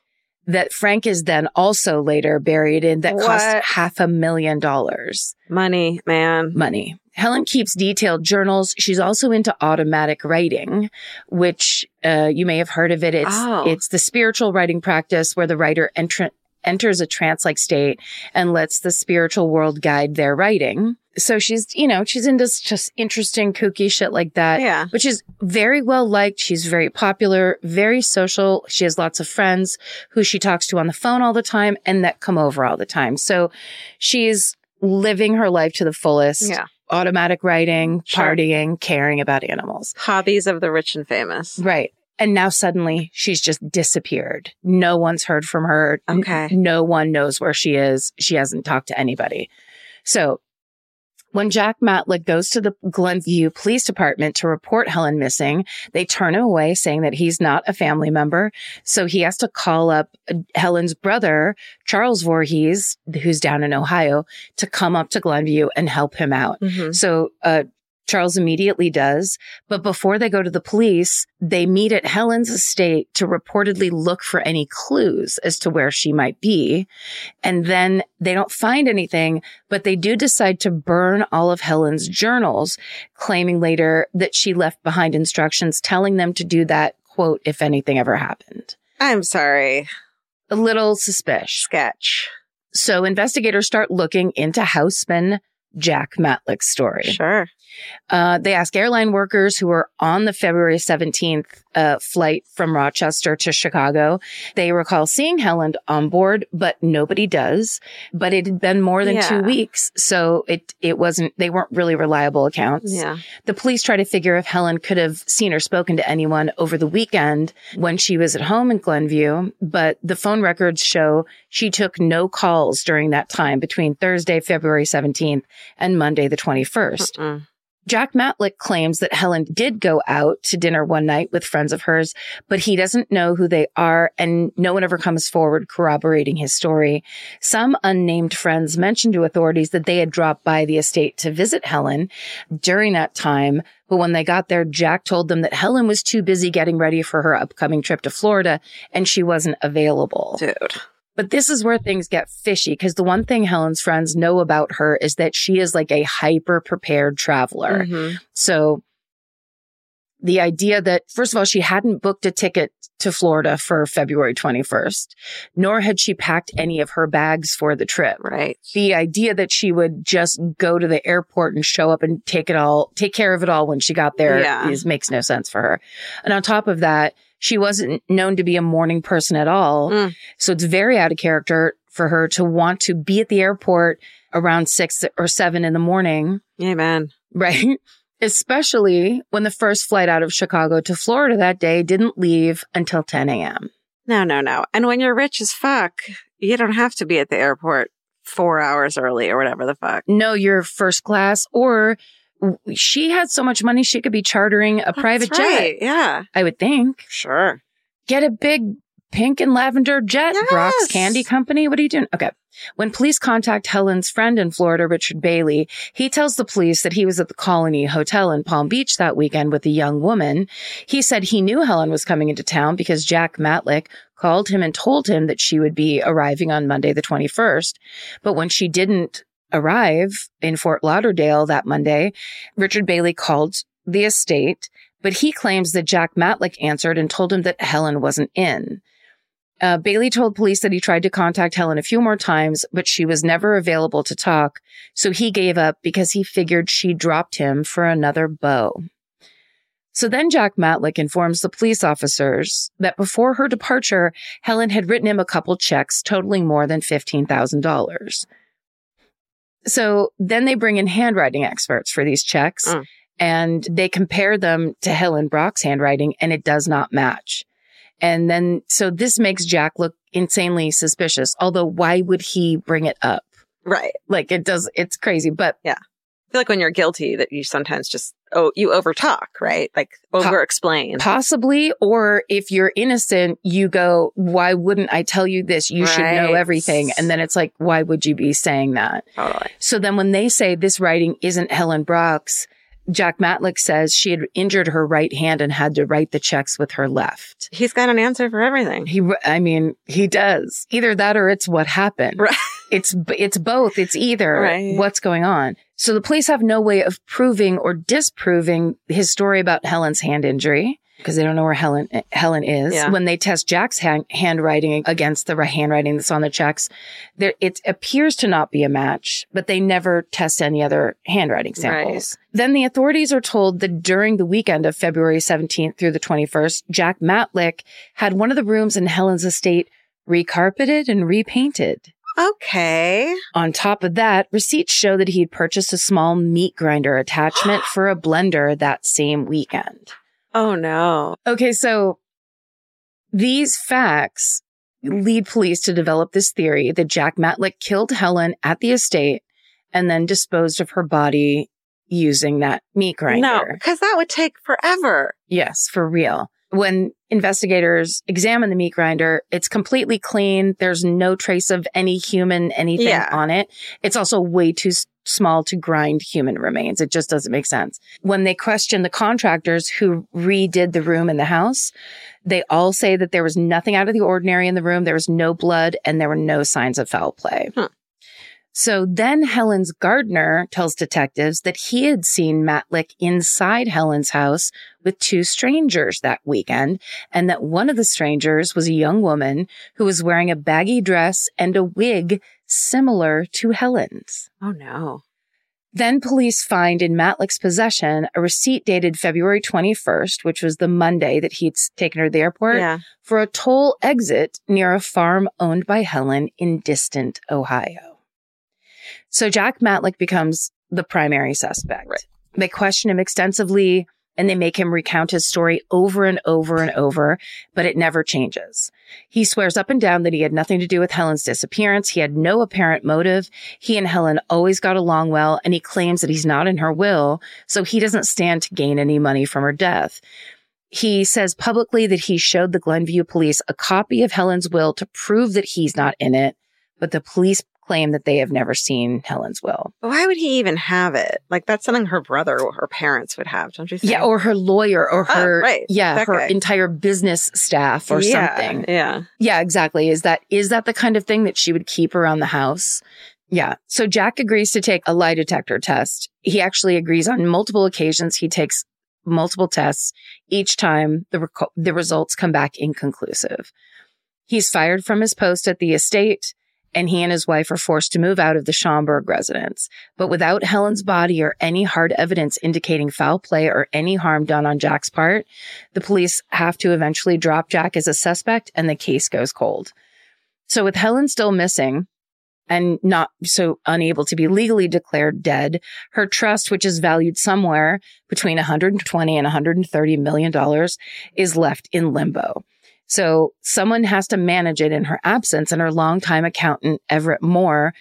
that Frank is then also later buried in that What? cost half a million dollars Money, man. money. Helen keeps detailed journals. She's also into automatic writing, which uh, you may have heard of it. It's Oh. it's the spiritual writing practice where the writer entra- enters a trance-like state and lets the spiritual world guide their writing. So she's, you know, she's into just interesting, kooky shit like that. Yeah. Which is very well liked. She's very popular, very social. She has lots of friends who she talks to on the phone all the time and that come over all the time. So she's living her life to the fullest Yeah. automatic writing, Sure. partying, caring about animals. Hobbies of the rich and famous. Right. And now suddenly she's just disappeared. No one's heard from her. Okay. no one knows where she is. She hasn't talked to anybody. So when Jack Matlick goes to the Glenview Police Department to report Helen missing, they turn him away saying that he's not a family member. So he has to call up uh, Helen's brother, Charles Voorhees, who's down in Ohio, to come up to Glenview and help him out. Mhm. So, uh, Charles immediately does. But before they go to the police, they meet at Helen's estate to reportedly look for any clues as to where she might be. And then they don't find anything, but they do decide to burn all of Helen's journals, claiming later that she left behind instructions telling them to do that, quote, if anything ever happened. I'm sorry. A little suspicious. Sketch. So investigators start looking into houseman Jack Matlick's story. Sure. Uh, they ask airline workers who were on the February 17th uh, flight from Rochester to Chicago. They recall seeing Helen on board, but nobody does. But it had been more than Yeah. two weeks, so it it wasn't. They weren't really reliable accounts. Yeah. The police try to figure if Helen could have seen or spoken to anyone over the weekend when she was at home in Glenview, but the phone records show she took no calls during that time between Thursday, February 17th and Monday, the 21st. Mm. Jack Matlick claims that Helen did go out to dinner one night with friends of hers, but he doesn't know who they are and no one ever comes forward corroborating his story. Some unnamed friends mentioned to authorities that they had dropped by the estate to visit Helen during that time. But when they got there, Jack told them that Helen was too busy getting ready for her upcoming trip to Florida and she wasn't available. Dude. But this is where things get fishy because the one thing Helen's friends know about her is that she is like a hyper prepared traveler. Mhm. So the idea that, first of all, she hadn't booked a ticket to Florida for February 21st, nor had she packed any of her bags for the trip. Right. The idea that she would just go to the airport and show up and take it all, take care of it all when she got there Yeah. is makes no sense for her. And on top of that, she wasn't known to be a morning person at all. Mm. So it's very out of character for her to want to be at the airport around six or seven in the morning Amen. right? Especially when the first flight out of Chicago to Florida that day didn't leave until 10 a.m. No, no, no. And when you're rich as fuck, you don't have to be at the airport four hours early or whatever the fuck. No, you're first class, or she had so much money she could be chartering a private That's jet. Yeah. I would think. Sure. Get a big pink and lavender jet, Brach's Candy Company. What are you doing? Okay. When police contact Helen's friend in Florida, Richard Bailey, he tells the police that he was at the Colony Hotel in Palm Beach that weekend with a young woman. He said he knew Helen was coming into town because Jack Matlick called him and told him that she would be arriving on Monday, the 21st. But when she didn't arrive in Fort Lauderdale that Monday, Richard Bailey called the estate, but he claims that Jack Matlick answered and told him that Helen wasn't in. Uh, Bailey told police that he tried to contact Helen a few more times, but she was never available to talk. So he gave up because he figured she dropped him for another beau. So then Jack Matlick informs the police officers that before her departure, Helen had written him a couple checks totaling more than $15,000. So then they bring in handwriting experts for these checks Mm. and they compare them to Helen Brach's handwriting and it does not match. And then, so this makes Jack look insanely suspicious. Although why would he bring it up? Right. Like it does, it's crazy, but yeah. I feel like when you're guilty that you sometimes just oh you overtalk, right? Like over explain. possibly, or if you're innocent, you go, why wouldn't I tell you this? You should know everything. And then it's like, why would you be saying that? Totally. So then when they say this writing isn't Helen Brach's, Jack Matlick says she had injured her right hand and had to write the checks with her left. He's got an answer for everything. He, I mean, he does either that or it's what happened. Right. It's, it's both. It's either Right. what's going on. So the police have no way of proving or disproving his story about Helen's hand injury because they don't know where Helen, Helen is. Yeah. When they test Jack's hand, handwriting against the handwriting that's on the checks, there, it appears to not be a match, but they never test any other handwriting samples. Then the authorities are told that during the weekend of February 17th through the 21st, Jack Matlick had one of the rooms in Helen's estate recarpeted and repainted. Okay. On top of that, receipts show that he'd purchased a small meat grinder attachment for a blender that same weekend. Oh no. Okay, so these facts lead police to develop this theory that Jack Matlick killed Helen at the estate and then disposed of her body using that meat grinder. No, because that would take forever. Yes, for real. When investigators examine the meat grinder, it's completely clean. There's no trace of any human anything Yeah. on it. It's also way too small to grind human remains. It just doesn't make sense. When they question the contractors who redid the room in the house, they all say that there was nothing out of the ordinary in the room. There was no blood and there were no signs of foul play. Huh. So then Helen's gardener tells detectives that he had seen Matlick inside Helen's house with two strangers that weekend, and that one of the strangers was a young woman who was wearing a baggy dress and a wig similar to Helen's. Oh no. Then police find in Matlick's possession a receipt dated February 21st, which was the Monday that he'd taken her to the airport, Yeah. for a toll exit near a farm owned by Helen in distant Ohio. So Jack Matlick becomes the primary suspect. Right. They question him extensively and they make him recount his story over and over and over, but it never changes. He swears up and down that he had nothing to do with Helen's disappearance. He had no apparent motive. He and Helen always got along well, and he claims that he's not in her will, so he doesn't stand to gain any money from her death. He says publicly that he showed the Glenview police a copy of Helen's will to prove that he's not in it, but the police claim that they have never seen Helen's will. But why would he even have it? Like that's something her brother or her parents would have, don't you think? Yeah, or her lawyer or Oh, her right. yeah, That her guy. entire business staff or Yeah, something. Yeah. Yeah, exactly. Is that is that the kind of thing that she would keep around the house? Yeah. So Jack agrees to take a lie detector test. He actually agrees on multiple occasions. He takes multiple tests. Each time the reco- the results come back inconclusive. He's fired from his post at the estate and he and his wife are forced to move out of the Schaumburg residence. But without Helen's body or any hard evidence indicating foul play or any harm done on Jack's part, the police have to eventually drop Jack as a suspect and the case goes cold. So with Helen still missing and not so unable to be legally declared dead, her trust, which is valued somewhere between 120 and 130 million dollars, is left in limbo. So someone has to manage it in her absence and her longtime accountant, Everett Moore,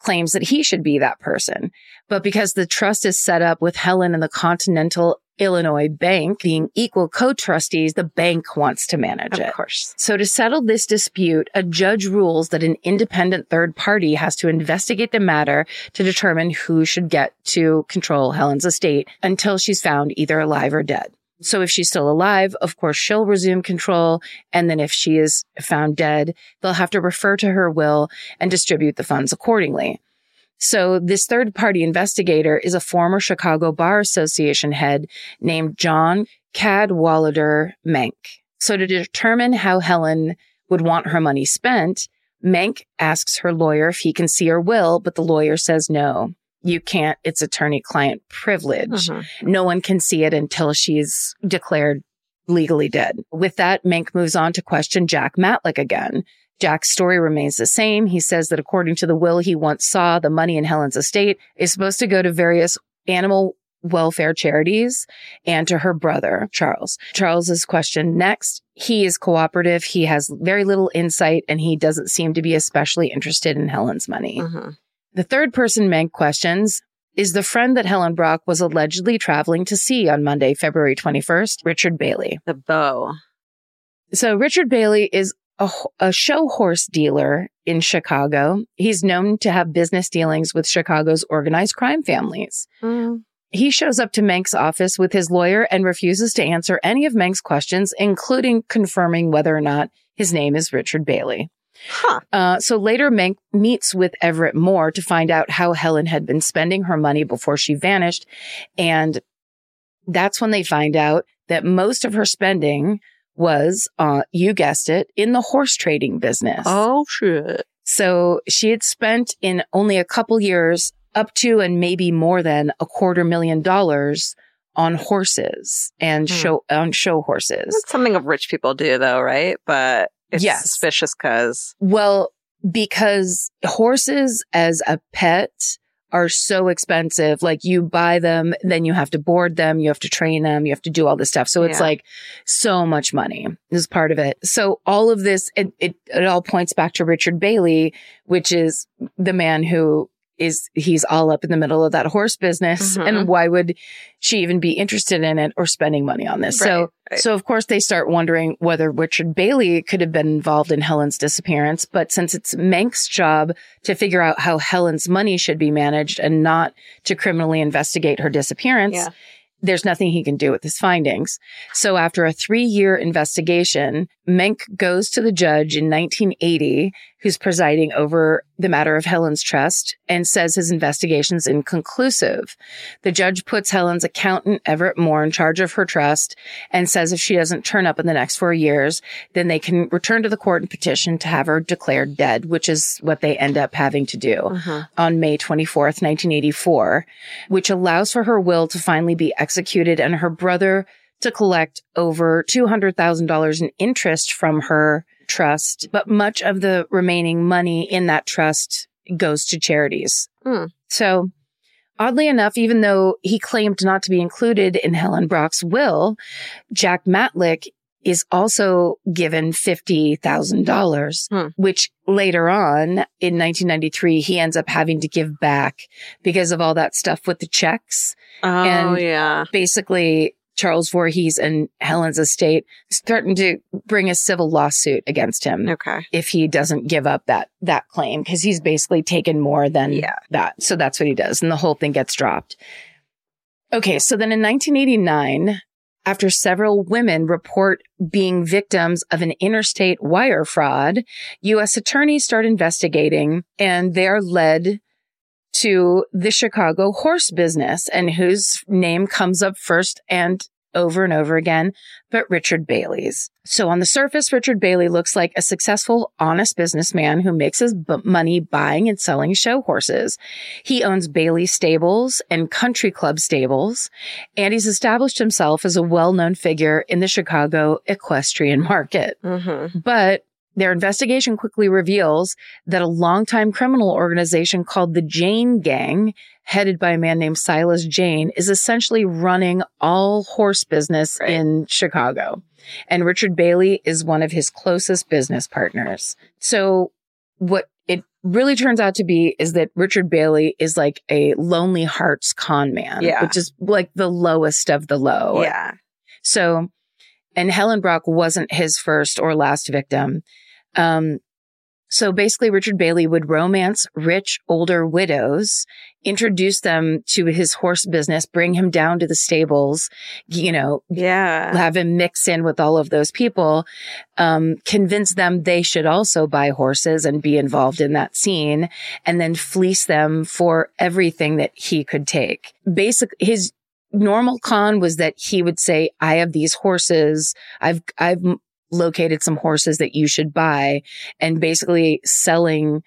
claims that he should be that person. But because the trust is set up with Helen and the Continental Illinois Bank being equal co-trustees, the bank wants to manage Of it. Of course. So to settle this dispute, a judge rules that an independent third party has to investigate the matter to determine who should get to control Helen's estate until she's found either alive or dead. So if she's still alive, of course, she'll resume control. And then if she is found dead, they'll have to refer to her will and distribute the funds accordingly. So this third party investigator is a former Chicago Bar Association head named John Cadwallader Menk. So to determine how Helen would want her money spent, Menk asks her lawyer if he can see her will, but the lawyer says no. You can't. It's attorney client privilege. Mhm. No one can see it until she's declared legally dead. With that, Menk moves on to question Jack Matlick again. Jack's story remains the same. He says that according to the will he once saw, the money in Helen's estate is supposed to go to various animal welfare charities and to her brother, Charles. Charles is questioned next. He is cooperative. He has very little insight and he doesn't seem to be especially interested in Helen's money. Mhm. The third person Menk questions is the friend that Helen Brach was allegedly traveling to see on Monday, February 21st, Richard Bailey. The beau. So Richard Bailey is a, a show horse dealer in Chicago. He's known to have business dealings with Chicago's organized crime families. Mm. he shows up to Menk's office with his lawyer and refuses to answer any of Menk's questions, including confirming whether or not his name is Richard Bailey. Huh. Uh, so later, Menk meets with Everett Moore to find out how Helen had been spending her money before she vanished. And that's when they find out that most of her spending was, uh, you guessed it, in the horse trading business. Oh, shit. So she had spent in only a couple years up to and maybe more than a quarter million dollars on horses and Hmm. show on show horses. That's something of rich people do, though, right? But it's Yes. suspicious because Well, because horses as a pet are so expensive. Like you buy them, then you have to board them, you have to train them, you have to do all this stuff. So it's Yeah. like so much money is part of it. So all of this, it, it, it all points back to Richard Bailey, which is the man who is, he's all up in the middle of that horse business. Mhm. And why would she even be interested in it or spending money on this? So Right, right. so of course they start wondering whether Richard Bailey could have been involved in Helen's disappearance. But since it's Menk's job to figure out how Helen's money should be managed and not to criminally investigate her disappearance, Yeah. there's nothing he can do with his findings. So after a three year investigation, Menk goes to the judge in 1980, who's presiding over the matter of Helen's trust and says his investigation's inconclusive. The judge puts Helen's accountant, Everett Moore, in charge of her trust and says if she doesn't turn up in the next four years, then they can return to the court and petition to have her declared dead, which is what they end up having to do Mhm. on May 24th, 1984, which allows for her will to finally be executed and her brother to collect over $200,000 in interest from her trust. But much of the remaining money in that trust goes to charities. Hmm. So oddly enough, even though he claimed not to be included in Helen Brach's will, Jack Matlick is also given $50,000, Hmm. which later on in 1993, he ends up having to give back because of all that stuff with the checks. Oh, And- yeah. Basically, Charles Voorhees and Helen's estate threatened to bring a civil lawsuit against him Okay. if he doesn't give up that that claim because he's basically taken more than Yeah. that. So that's what he does, and the whole thing gets dropped. Okay, so then in 1989, after several women report being victims of an interstate wire fraud, U.S. attorneys start investigating, and they're led to the Chicago horse business, and whose name comes up first and over and over again, but Richard Bailey's. So on the surface, Richard Bailey looks like a successful, honest businessman who makes his b- money buying and selling show horses. He owns Bailey Stables and Country Club Stables, and he's established himself as a well-known figure in the Chicago equestrian market. Mm-hmm. But their investigation quickly reveals that a longtime criminal organization called the Jayne Gang, headed by a man named Silas Jayne, is essentially running all horse business Right. in Chicago. And Richard Bailey is one of his closest business partners. So what it really turns out to be is that Richard Bailey is like a lonely hearts con man, Yeah. which is like the lowest of the low. Yeah. So, and Helen Brach wasn't his first or last victim. Um, so basically, Richard Bailey would romance rich older widows, introduce them to his horse business, bring him down to the stables, you know, Yeah. have him mix in with all of those people, um, convince them they should also buy horses and be involved in that scene, and then fleece them for everything that he could take. Basic, his normal con was that he would say, I have these horses. I've, I've located some horses that you should buy and basically selling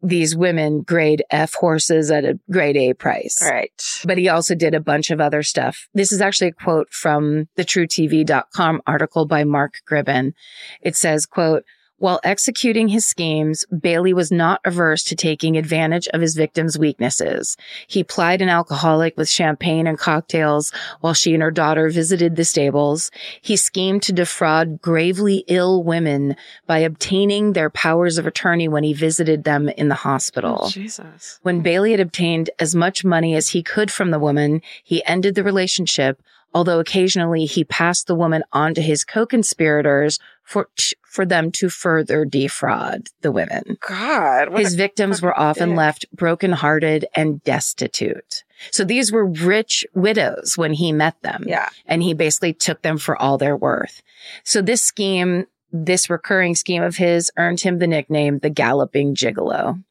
these women grade F horses at a grade A price All right. but he also did a bunch of other stuff. This is actually a quote from the truetv.com article by Mark Gribben. It says, quote, while executing his schemes, Bailey was not averse to taking advantage of his victims' weaknesses. He plied an alcoholic with champagne and cocktails while she and her daughter visited the stables. He schemed to defraud gravely ill women by obtaining their powers of attorney when he visited them in the hospital. Oh, Jesus. When Bailey had obtained as much money as he could from the woman, he ended the relationship, although occasionally he passed the woman on to his co-conspirators for, for them to further defraud the women. God. what His victims were often dick. left brokenhearted and destitute. So these were rich widows when he met them. Yeah. And he basically took them for all their worth. So this scheme, this recurring scheme of his earned him the nickname the Galloping Gigolo.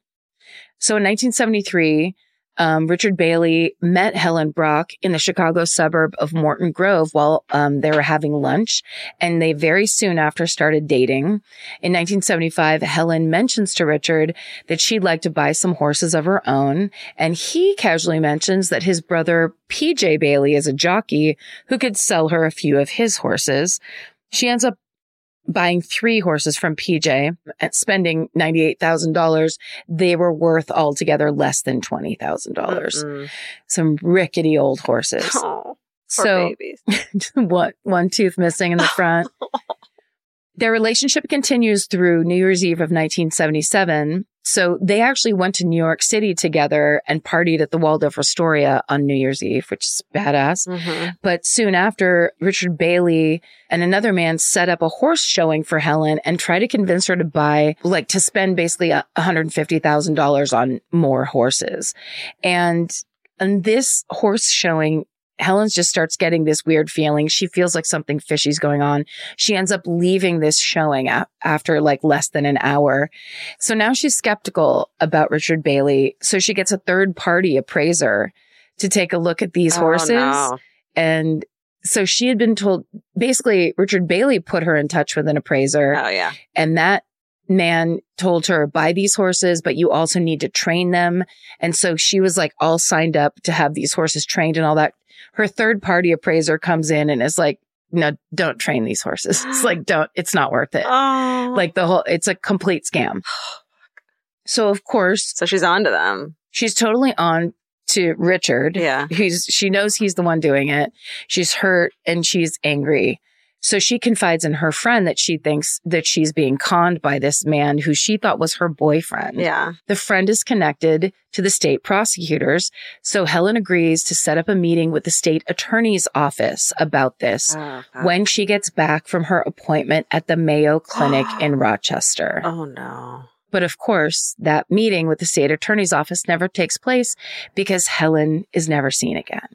So in 1973, um, Richard Bailey met Helen Brach in the Chicago suburb of Morton Grove while um, they were having lunch, and they very soon after started dating. In 1975, Helen mentions to Richard that she'd like to buy some horses of her own, and he casually mentions that his brother PJ Bailey is a jockey who could sell her a few of his horses. She ends up buying three horses from PJ and spending $98,000. They were worth altogether less than $20,000. Mm-mm. Some rickety old horses. Oh, so babies. what one tooth missing in the front. Their relationship continues through New Year's Eve of 1977. So they actually went to New York City together and partied at the Waldorf Astoria on New Year's Eve, which is badass. Mhm. But soon after, Richard Bailey and another man set up a horse showing for Helen and tried to convince her to buy, like to spend basically a $150,000 on more horses. And, and this horse showing, Helen just starts getting this weird feeling. She feels like something fishy's going on. She ends up leaving this showing after like less than an hour. So now she's skeptical about Richard Bailey. So she gets a third party appraiser to take a look at these Oh, horses. no. And so she had been told basically Richard Bailey put her in touch with an appraiser Oh, yeah. and that man told her buy these horses, but you also need to train them. And so she was like all signed up to have these horses trained and all that. Her third party appraiser comes in and is like, no, don't train these horses. It's like, don't, it's not worth it. Oh. Like the whole, it's a complete scam. Oh, so of course so she's on to them. she's totally on to Richard. Yeah. He's she knows he's the one doing it. She's hurt and she's angry. So she confides in her friend that she thinks that she's being conned by this man who she thought was her boyfriend. Yeah. The friend is connected to the state prosecutors. So Helen agrees to set up a meeting with the state attorney's office about this Oh, when she gets back from her appointment at the Mayo Clinic in Rochester. oh, no. But of course, that meeting with the state attorney's office never takes place because Helen is never seen again.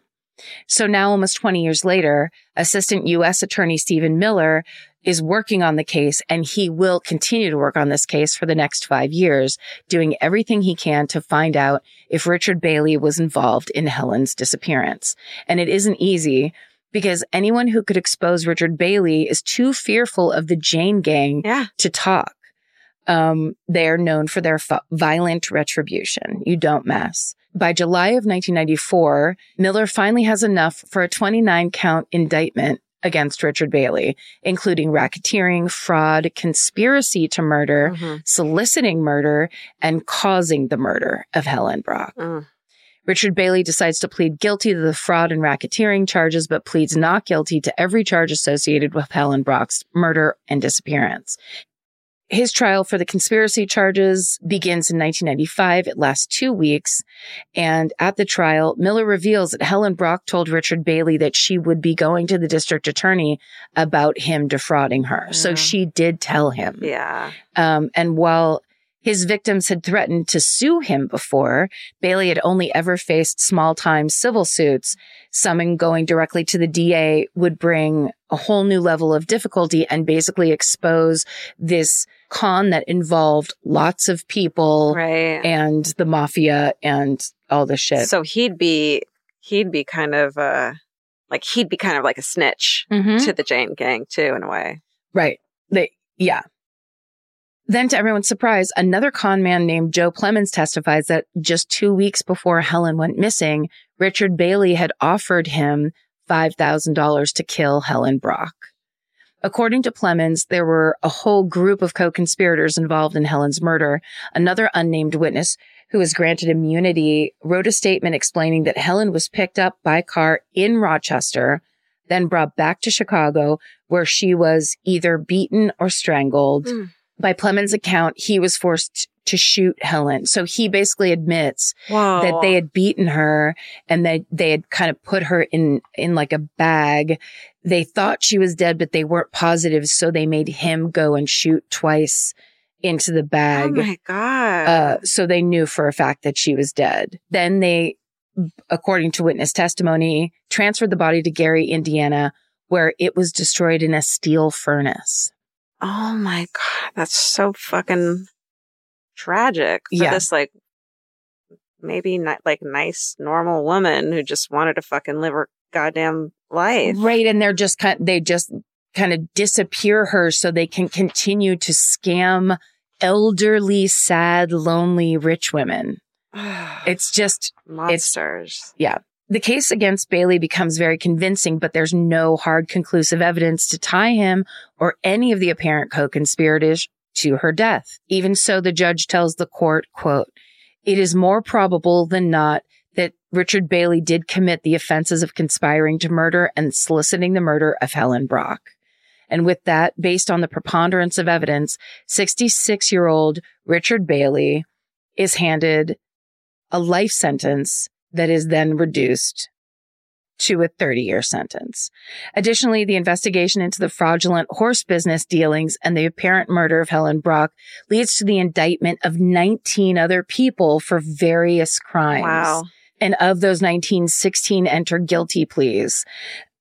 So now, almost 20 years later, Assistant U.S. Attorney Stephen Miller is working on the case and he will continue to work on this case for the next five years, doing everything he can to find out if Richard Bailey was involved in Helen's disappearance. And it isn't easy because anyone who could expose Richard Bailey is too fearful of the Jayne gang Yeah. to talk. Um, they're known for their f- violent retribution. You don't mess. By July of 1994, Miller finally has enough for a 29 count indictment against Richard Bailey, including racketeering, fraud, conspiracy to murder, Mhm. soliciting murder, and causing the murder of Helen Brach. Mm. Richard Bailey decides to plead guilty to the fraud and racketeering charges, but pleads not guilty to every charge associated with Helen Brach's murder and disappearance. His trial for the conspiracy charges begins in 1995. It lasts two weeks. And at the trial, Miller reveals that Helen Brach told Richard Bailey that she would be going to the district attorney about him defrauding her. So she did tell him. Yeah. Um, and while his victims had threatened to sue him before, Bailey had only ever faced small time civil suits. Someone going directly to the DA would bring a whole new level of difficulty and basically expose this con that involved lots of people Right. and the mafia and all this shit. So he'd be, he'd be kind of, uh, like he'd be kind of like a snitch Mhm. to the Jayne gang too, in a way. Right. They, yeah. Then, to everyone's surprise, another con man named Joe Plemons testifies that just two weeks before Helen went missing, Richard Bailey had offered him $5,000 to kill Helen Brach. According to Plemons, there were a whole group of co-conspirators involved in Helen's murder. Another unnamed witness who was granted immunity wrote a statement explaining that Helen was picked up by car in Rochester, then brought back to Chicago, where she was either beaten or strangled. Mm. By Plemons' account, he was forced to shoot Helen. So he basically admits Whoa. that they had beaten her and that they had kind of put her in, in like a bag. They thought she was dead, but they weren't positive. So they made him go and shoot twice into the bag. Oh my god. Uh, so they knew for a fact that she was dead. Then they, according to witness testimony, transferred the body to Gary, Indiana, where it was destroyed in a steel furnace. oh my god. That's so fucking tragic for Yeah. this like maybe not like nice normal woman who just wanted to fucking live her goddamn life. Right. And they're just kind, they just kind of disappear her so they can continue to scam elderly, sad, lonely, rich women. It's just, monsters. Yeah. The case against Bailey becomes very convincing, but there's no hard conclusive evidence to tie him or any of the apparent co-conspirators to her death. Even so, the judge tells the court, quote, it is more probable than not Richard Bailey did commit the offenses of conspiring to murder and soliciting the murder of Helen Brach. And with that, based on the preponderance of evidence, 66 year old Richard Bailey is handed a life sentence that is then reduced to a 30 year sentence. Additionally, the investigation into the fraudulent horse business dealings and the apparent murder of Helen Brach leads to the indictment of 19 other people for various crimes. Wow. And of those 19, 16 enter guilty pleas.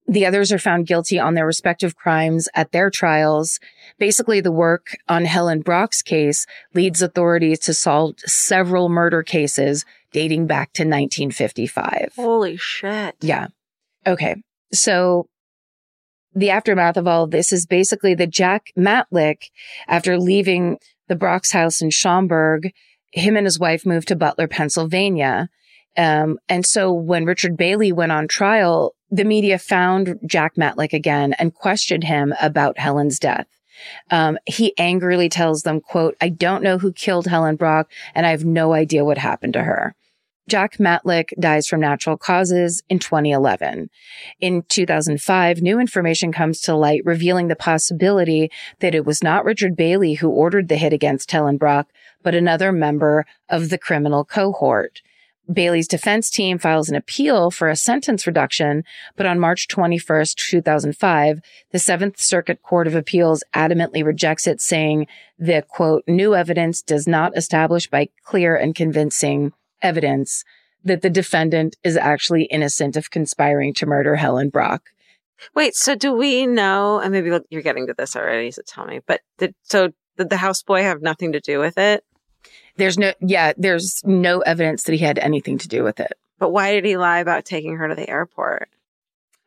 The others are found guilty on their respective crimes at their trials. Basically, the work on Helen Brach's case leads authorities to solve several murder cases dating back to 1955. Holy shit. Yeah. Okay. So the aftermath of all of this is basically that Jack Matlick, after leaving the Brach's house in Schaumburg, him and his wife moved to Butler, Pennsylvania. Um, and so when Richard Bailey went on trial, the media found Jack Matlick again and questioned him about Helen's death. Um, he angrily tells them, quote, I don't know who killed Helen Brach and I have no idea what happened to her. Jack Matlick dies from natural causes in 2011. In 2005, new information comes to light revealing the possibility that it was not Richard Bailey who ordered the hit against Helen Brach, but another member of the criminal cohort. Bailey's defense team files an appeal for a sentence reduction, but on March 21st, 2005, the Seventh Circuit Court of Appeals adamantly rejects it, saying the quote, new evidence does not establish by clear and convincing evidence that the defendant is actually innocent of conspiring to murder Helen Brach. Wait, so do we know, and maybe you're getting to this already, so tell me, but did, so did the houseboy have nothing to do with it? There's no, yeah, there's no evidence that he had anything to do with it. But why did he lie about taking her to the airport?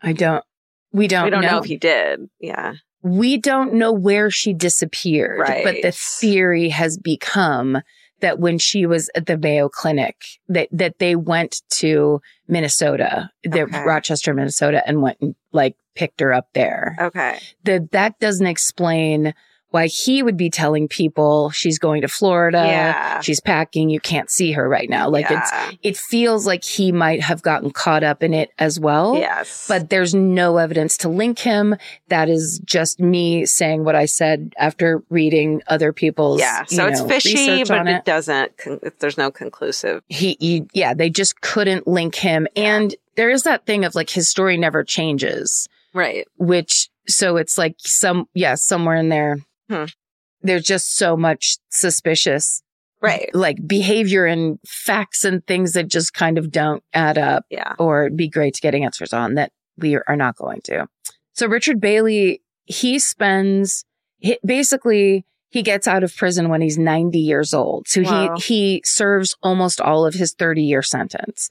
I don't, we don't, we don't know. know if he did. Yeah. we don't know where she disappeared, right. but the theory has become that when she was at the Mayo Clinic, that that they went to Minnesota, the Okay. Rochester, Minnesota, and went and like picked her up there. Okay. That that doesn't explain why he would be telling people she's going to Florida, Yeah. she's packing, you can't see her right now. Like it's it feels like he might have gotten caught up in it as well. yes. But there's no evidence to link him. That is just me saying what I said after reading other people's. yeah. So it's know, fishy, but it, it. doesn't, con- there's no conclusive. He, he, yeah, they just couldn't link him. And there is that thing of like his story never changes, Right. which so it's like some, yeah, somewhere in there. Hmm. There's just so much suspicious, Right. like behavior and facts and things that just kind of don't add up. Yeah. or be great to get answers on that we are not going to. So Richard Bailey, he spends basically he gets out of prison when he's 90 years old. So Wow. he he serves almost all of his 30 year sentence.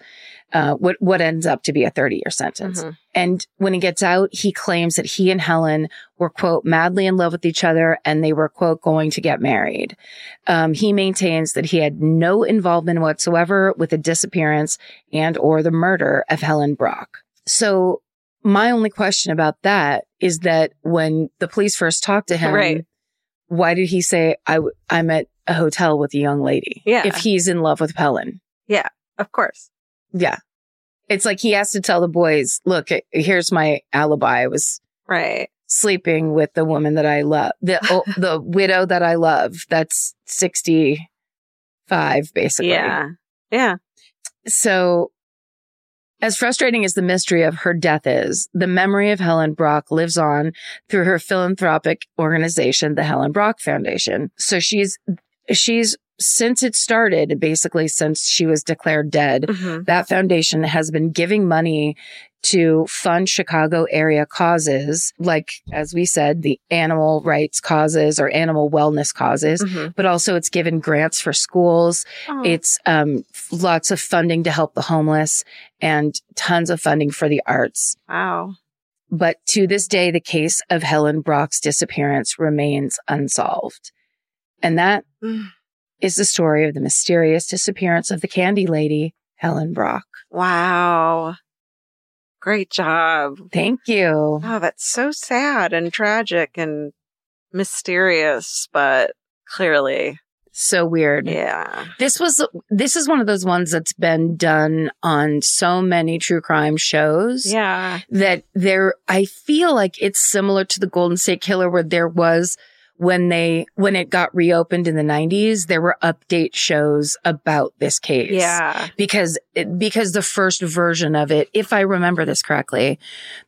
Uh, what what ends up to be a 30 year sentence. Mhm. And when he gets out, he claims that he and Helen were, quote, madly in love with each other and they were, quote, going to get married. Um, he maintains that he had no involvement whatsoever with the disappearance and or the murder of Helen Brach. So my only question about that is that when the police first talked to him, Right. Why did he say, I w- I'm at a hotel with a young lady? Yeah. If he's in love with Helen. Yeah. Of course. Yeah. It's like he has to tell the boys, look, here's my alibi. I was Right. sleeping with the woman that I love, the oh, the widow that I love. That's sixty five, basically. Yeah. Yeah. So, as frustrating as the mystery of her death is, the memory of Helen Brach lives on through her philanthropic organization, the Helen Brach Foundation. So she's, she's, since it started, basically since she was declared dead, Mhm. that foundation has been giving money to fund Chicago area causes, like, as we said, the animal rights causes or animal wellness causes, Mhm. but also it's given grants for schools. Oh. It's um, lots of funding to help the homeless and tons of funding for the arts. wow. But to this day, the case of Helen Brach's disappearance remains unsolved. And that Mm. Is the story of the mysterious disappearance of the candy lady, Helen Brach. Wow. Great job. Thank you. Oh, that's so sad and tragic and mysterious, but clearly, So weird. yeah. This was, this is one of those ones that's been done on so many true crime shows. Yeah. that there, I feel like it's similar to the Golden State Killer where there was when they, when it got reopened in the nineties, there were update shows about this case. Yeah. Because, it, because the first version of it, if I remember this correctly,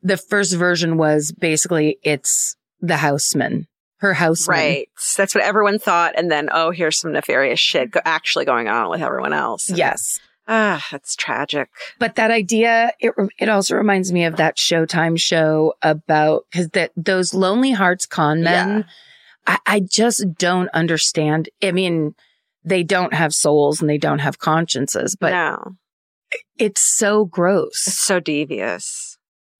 the first version was basically it's the houseman, her houseman. Right. That's what everyone thought. And then, oh, here's some nefarious shit go- actually going on with everyone else. Yes. Ah, that's tragic. But that idea, it, it also reminds me of that Showtime show about, cause that those Lonely Hearts con men, Yeah. I, I just don't understand. I mean, they don't have souls and they don't have consciences, but no, it's so it's gross. so devious.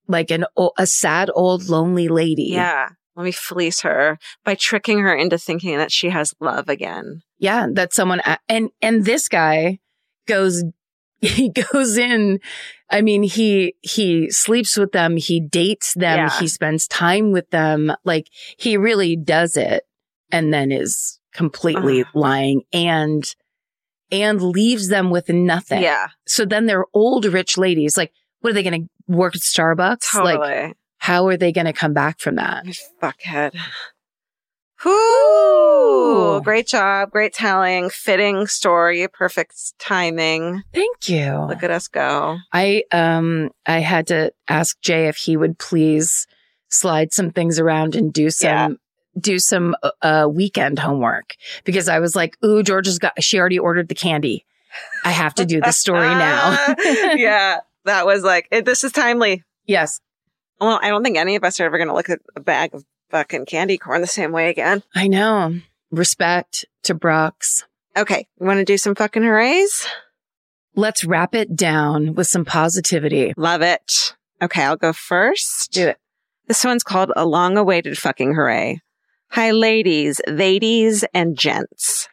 Like an, a sad old lonely lady. Yeah. Let me fleece her by tricking her into thinking that she has love again. Yeah. That someone, and, and this guy goes, he goes in. I mean, he, he sleeps with them. He dates them. Yeah. He spends time with them. Like he really does it and then is completely lying and, and leaves them with nothing. Yeah, So then they're old rich ladies. Like, what are they going to work at Starbucks? totally. Like, how are they going to come back from that? Fuckhead. Whoo! Ooh. Great job. Great telling. Fitting story. Perfect timing. Thank you. Look at us go. I um I had to ask Jay if he would please slide some things around and do some Yeah. do some uh weekend homework because I was like, "Ooh, Georgia's got she already ordered the candy. I have to do the story now." yeah, that was like, it, this is timely. yes, Well, I don't think any of us are ever going to look at a bag of fucking candy corn the same way again. I know. Respect to Brach's. Okay, you want to do some fucking hoorays? Let's wrap it down with some positivity. Love it. Okay, I'll go first. Do it. This one's called A Long Awaited Fucking Hooray. Hi, ladies, ladies, and gents.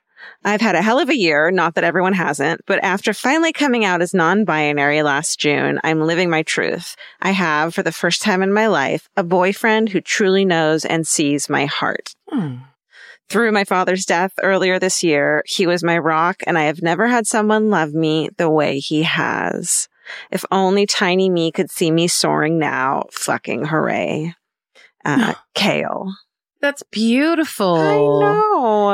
I've had a hell of a year, not that everyone hasn't, but after finally coming out as non-binary last June, I'm living my truth. I have, for the first time in my life, a boyfriend who truly knows and sees my heart. Hmm. Through my father's death earlier this year, he was my rock, and I have never had someone love me the way he has. If only tiny me could see me soaring now. Fucking hooray. Uh, Kale. That's beautiful. I know.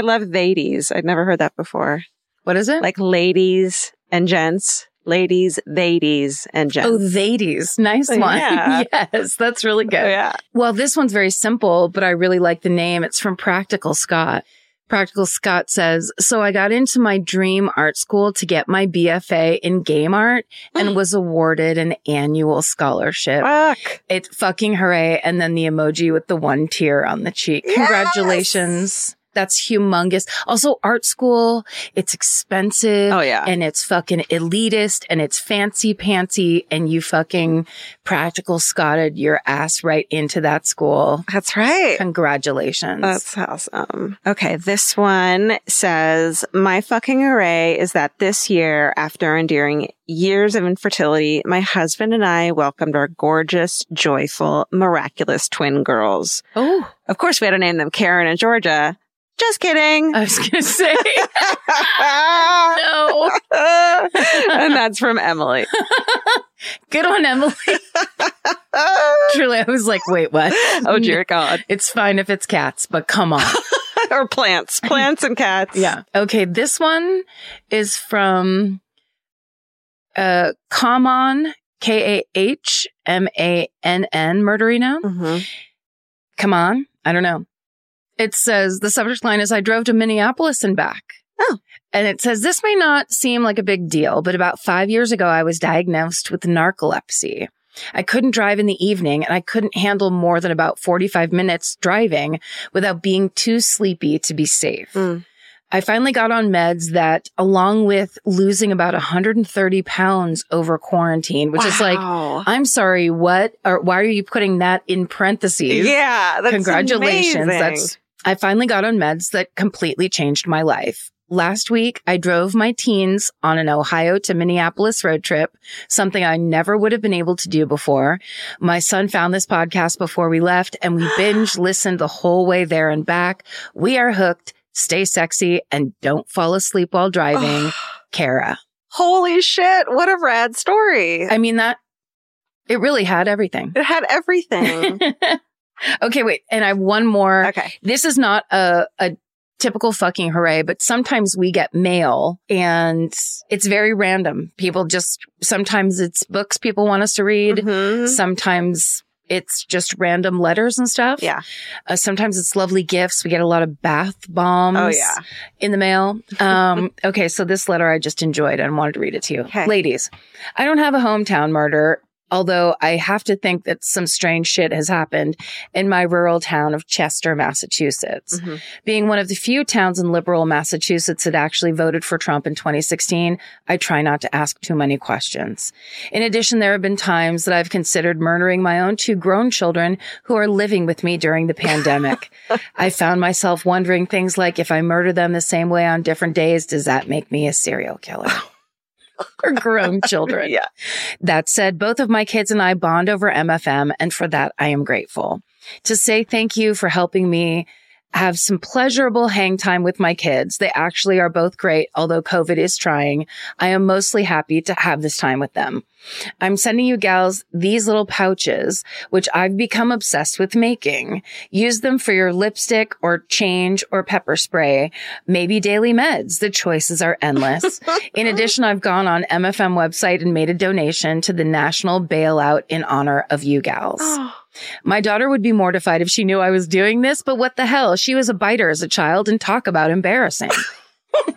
Yay. Yay. And I love ladies. I'd never heard that before. What is it? Like ladies and gents. Ladies, ladies, and gents. Oh, ladies. Nice oh, one. yeah. yes, that's really oh, good. Oh, yeah. Well, this one's very simple, but I really like the name. It's from Practical Scott. Practical Scott says, So I got into my dream art school to get my BFA in game art and was awarded an annual scholarship. Fuck. It's fucking hooray. And then the emoji with the one tear on the cheek. Yes! That's humongous. Also, art school, it's expensive. Oh, yeah. And it's fucking elitist and it's fancy pantsy and you fucking practical scotted your ass right into that school. That's right. Congratulations. That's awesome. Okay, this one says, My fucking array is that this year, after enduring years of infertility, my husband and I welcomed our gorgeous, joyful, miraculous twin girls. oh, Of course, we had to name them Karen and Georgia. Just kidding. I was going to say, no. and that's from Emily. Good on Emily. Truly, I was like, wait, what? oh, dear God. It's fine if it's cats, but come on. or plants, plants and cats. Yeah. Okay. This one is from uh Kaman K A H M A N N Murderino. Mhm. Come on. I don't know. It says the subject line is I drove to Minneapolis and back. Oh. And it says this may not seem like a big deal, but about five years ago, I was diagnosed with narcolepsy. I couldn't drive in the evening and I couldn't handle more than about 45 minutes driving without being too sleepy to be safe. Mm. I finally got on meds that, along with losing about 130 pounds over quarantine, which is like, Wow. I'm sorry, what? Or why are you putting that in parentheses? yeah, that's Congratulations. amazing. That's, I finally got on meds that completely changed my life. Last week, I drove my teens on an Ohio to Minneapolis road trip, something I never would have been able to do before. My son found this podcast before we left and we binge listened the whole way there and back. We are hooked. Stay sexy and don't fall asleep while driving. Kara. Holy shit! What a rad story. I mean, that it really had everything. it had everything. okay, wait. And I have one more. okay. this is not a, a typical fucking hooray, but sometimes we get mail and it's very random. People just, sometimes it's books people want us to read. Mhm. Sometimes it's just random letters and stuff. Yeah. Uh, sometimes it's lovely gifts. We get a lot of bath bombs Oh yeah. in the mail. Um, okay. So this letter I just enjoyed and wanted to read it to you. Okay. Ladies, I don't have a hometown murder. Although I have to think that some strange shit has happened in my rural town of Chester, Massachusetts. Mhm. Being one of the few towns in liberal Massachusetts that actually voted for Trump in 2016, I try not to ask too many questions. In addition, there have been times that I've considered murdering my own two grown children who are living with me during the pandemic. I found myself wondering things like if I murder them the same way on different days, does that make me a serial killer? or grown children. Yeah. That said, both of my kids and I bond over MFM, and for that, I am grateful. To say thank you for helping me have some pleasurable hang time with my kids. They actually are both great, although COVID is trying. I am mostly happy to have this time with them. I'm sending you gals these little pouches, which I've become obsessed with making. Use them for your lipstick or change or pepper spray, maybe daily meds. The choices are endless. In addition, I've gone on MFM website and made a donation to the national bailout in honor of you gals. My daughter would be mortified if she knew I was doing this, but what the hell? She was a biter as a child and talk about embarrassing.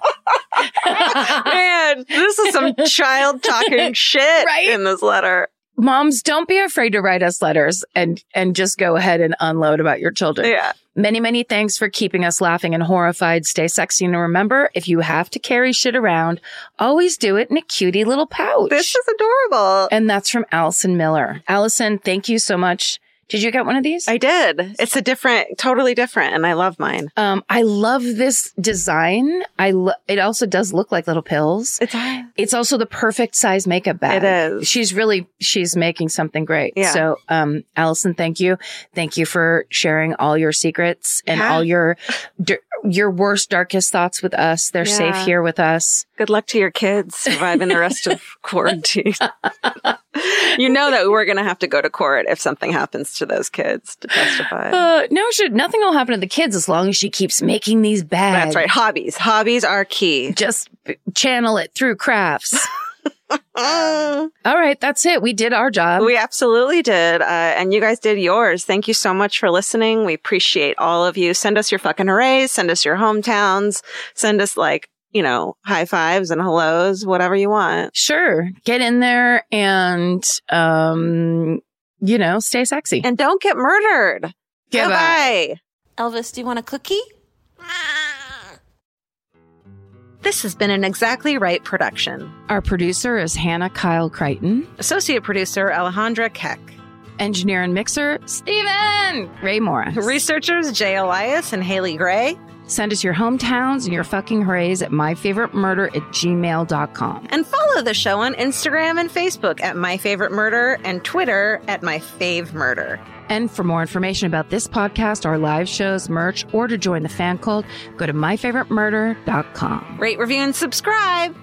Man, this is some child talking shit Right? in this letter. Moms, don't be afraid to write us letters and, and just go ahead and unload about your children. Yeah. Many, many thanks for keeping us laughing and horrified. Stay sexy. And remember, if you have to carry shit around, always do it in a cutie little pouch. This is adorable. and that's from Allison Miller. Allison, thank you so much. Did you get one of these? I did. It's a different, totally different, and I love mine. um, I love this design. I lo- it also does look like little pills. It's It's also the perfect size makeup bag. It is. She's really she's making something great. Yeah. So, um, Allison, thank you, thank you for sharing all your secrets and Yeah. all your your worst, darkest thoughts with us. They're safe here with us. good luck to your kids surviving the rest of quarantine. you know that we're going to have to go to court if something happens to those kids to testify. Uh, no, should nothing will happen to the kids as long as she keeps making these bags. That's right. Hobbies. Hobbies are key. Just b- channel it through crafts. Mm. all right, that's it. We did our job. We absolutely did. Uh, and you guys did yours. Thank you so much for listening. We appreciate all of you. Send us your fucking hoorays. Send us your hometowns. Send us like, you know, high fives and hellos, whatever you want. sure, get in there and um, you know, stay sexy. And don't get murdered. Goodbye. Goodbye. Elvis, do you want a cookie? This has been an Exactly Right production. Our producer is Hannah Kyle Crichton. Associate producer Alejandra Keck. Engineer and mixer, Steven Ray Morris. Researchers Jay Elias and Haley Gray. Send us your hometowns and your fucking hoorays at myfavoritemurder at gmail.com. And follow the show on Instagram and Facebook at myfavoritemurder and Twitter at myfavemurder. And for more information about this podcast, our live shows, merch, or to join the fan cult, go to myfavoritemurder.com. Rate, review, and subscribe.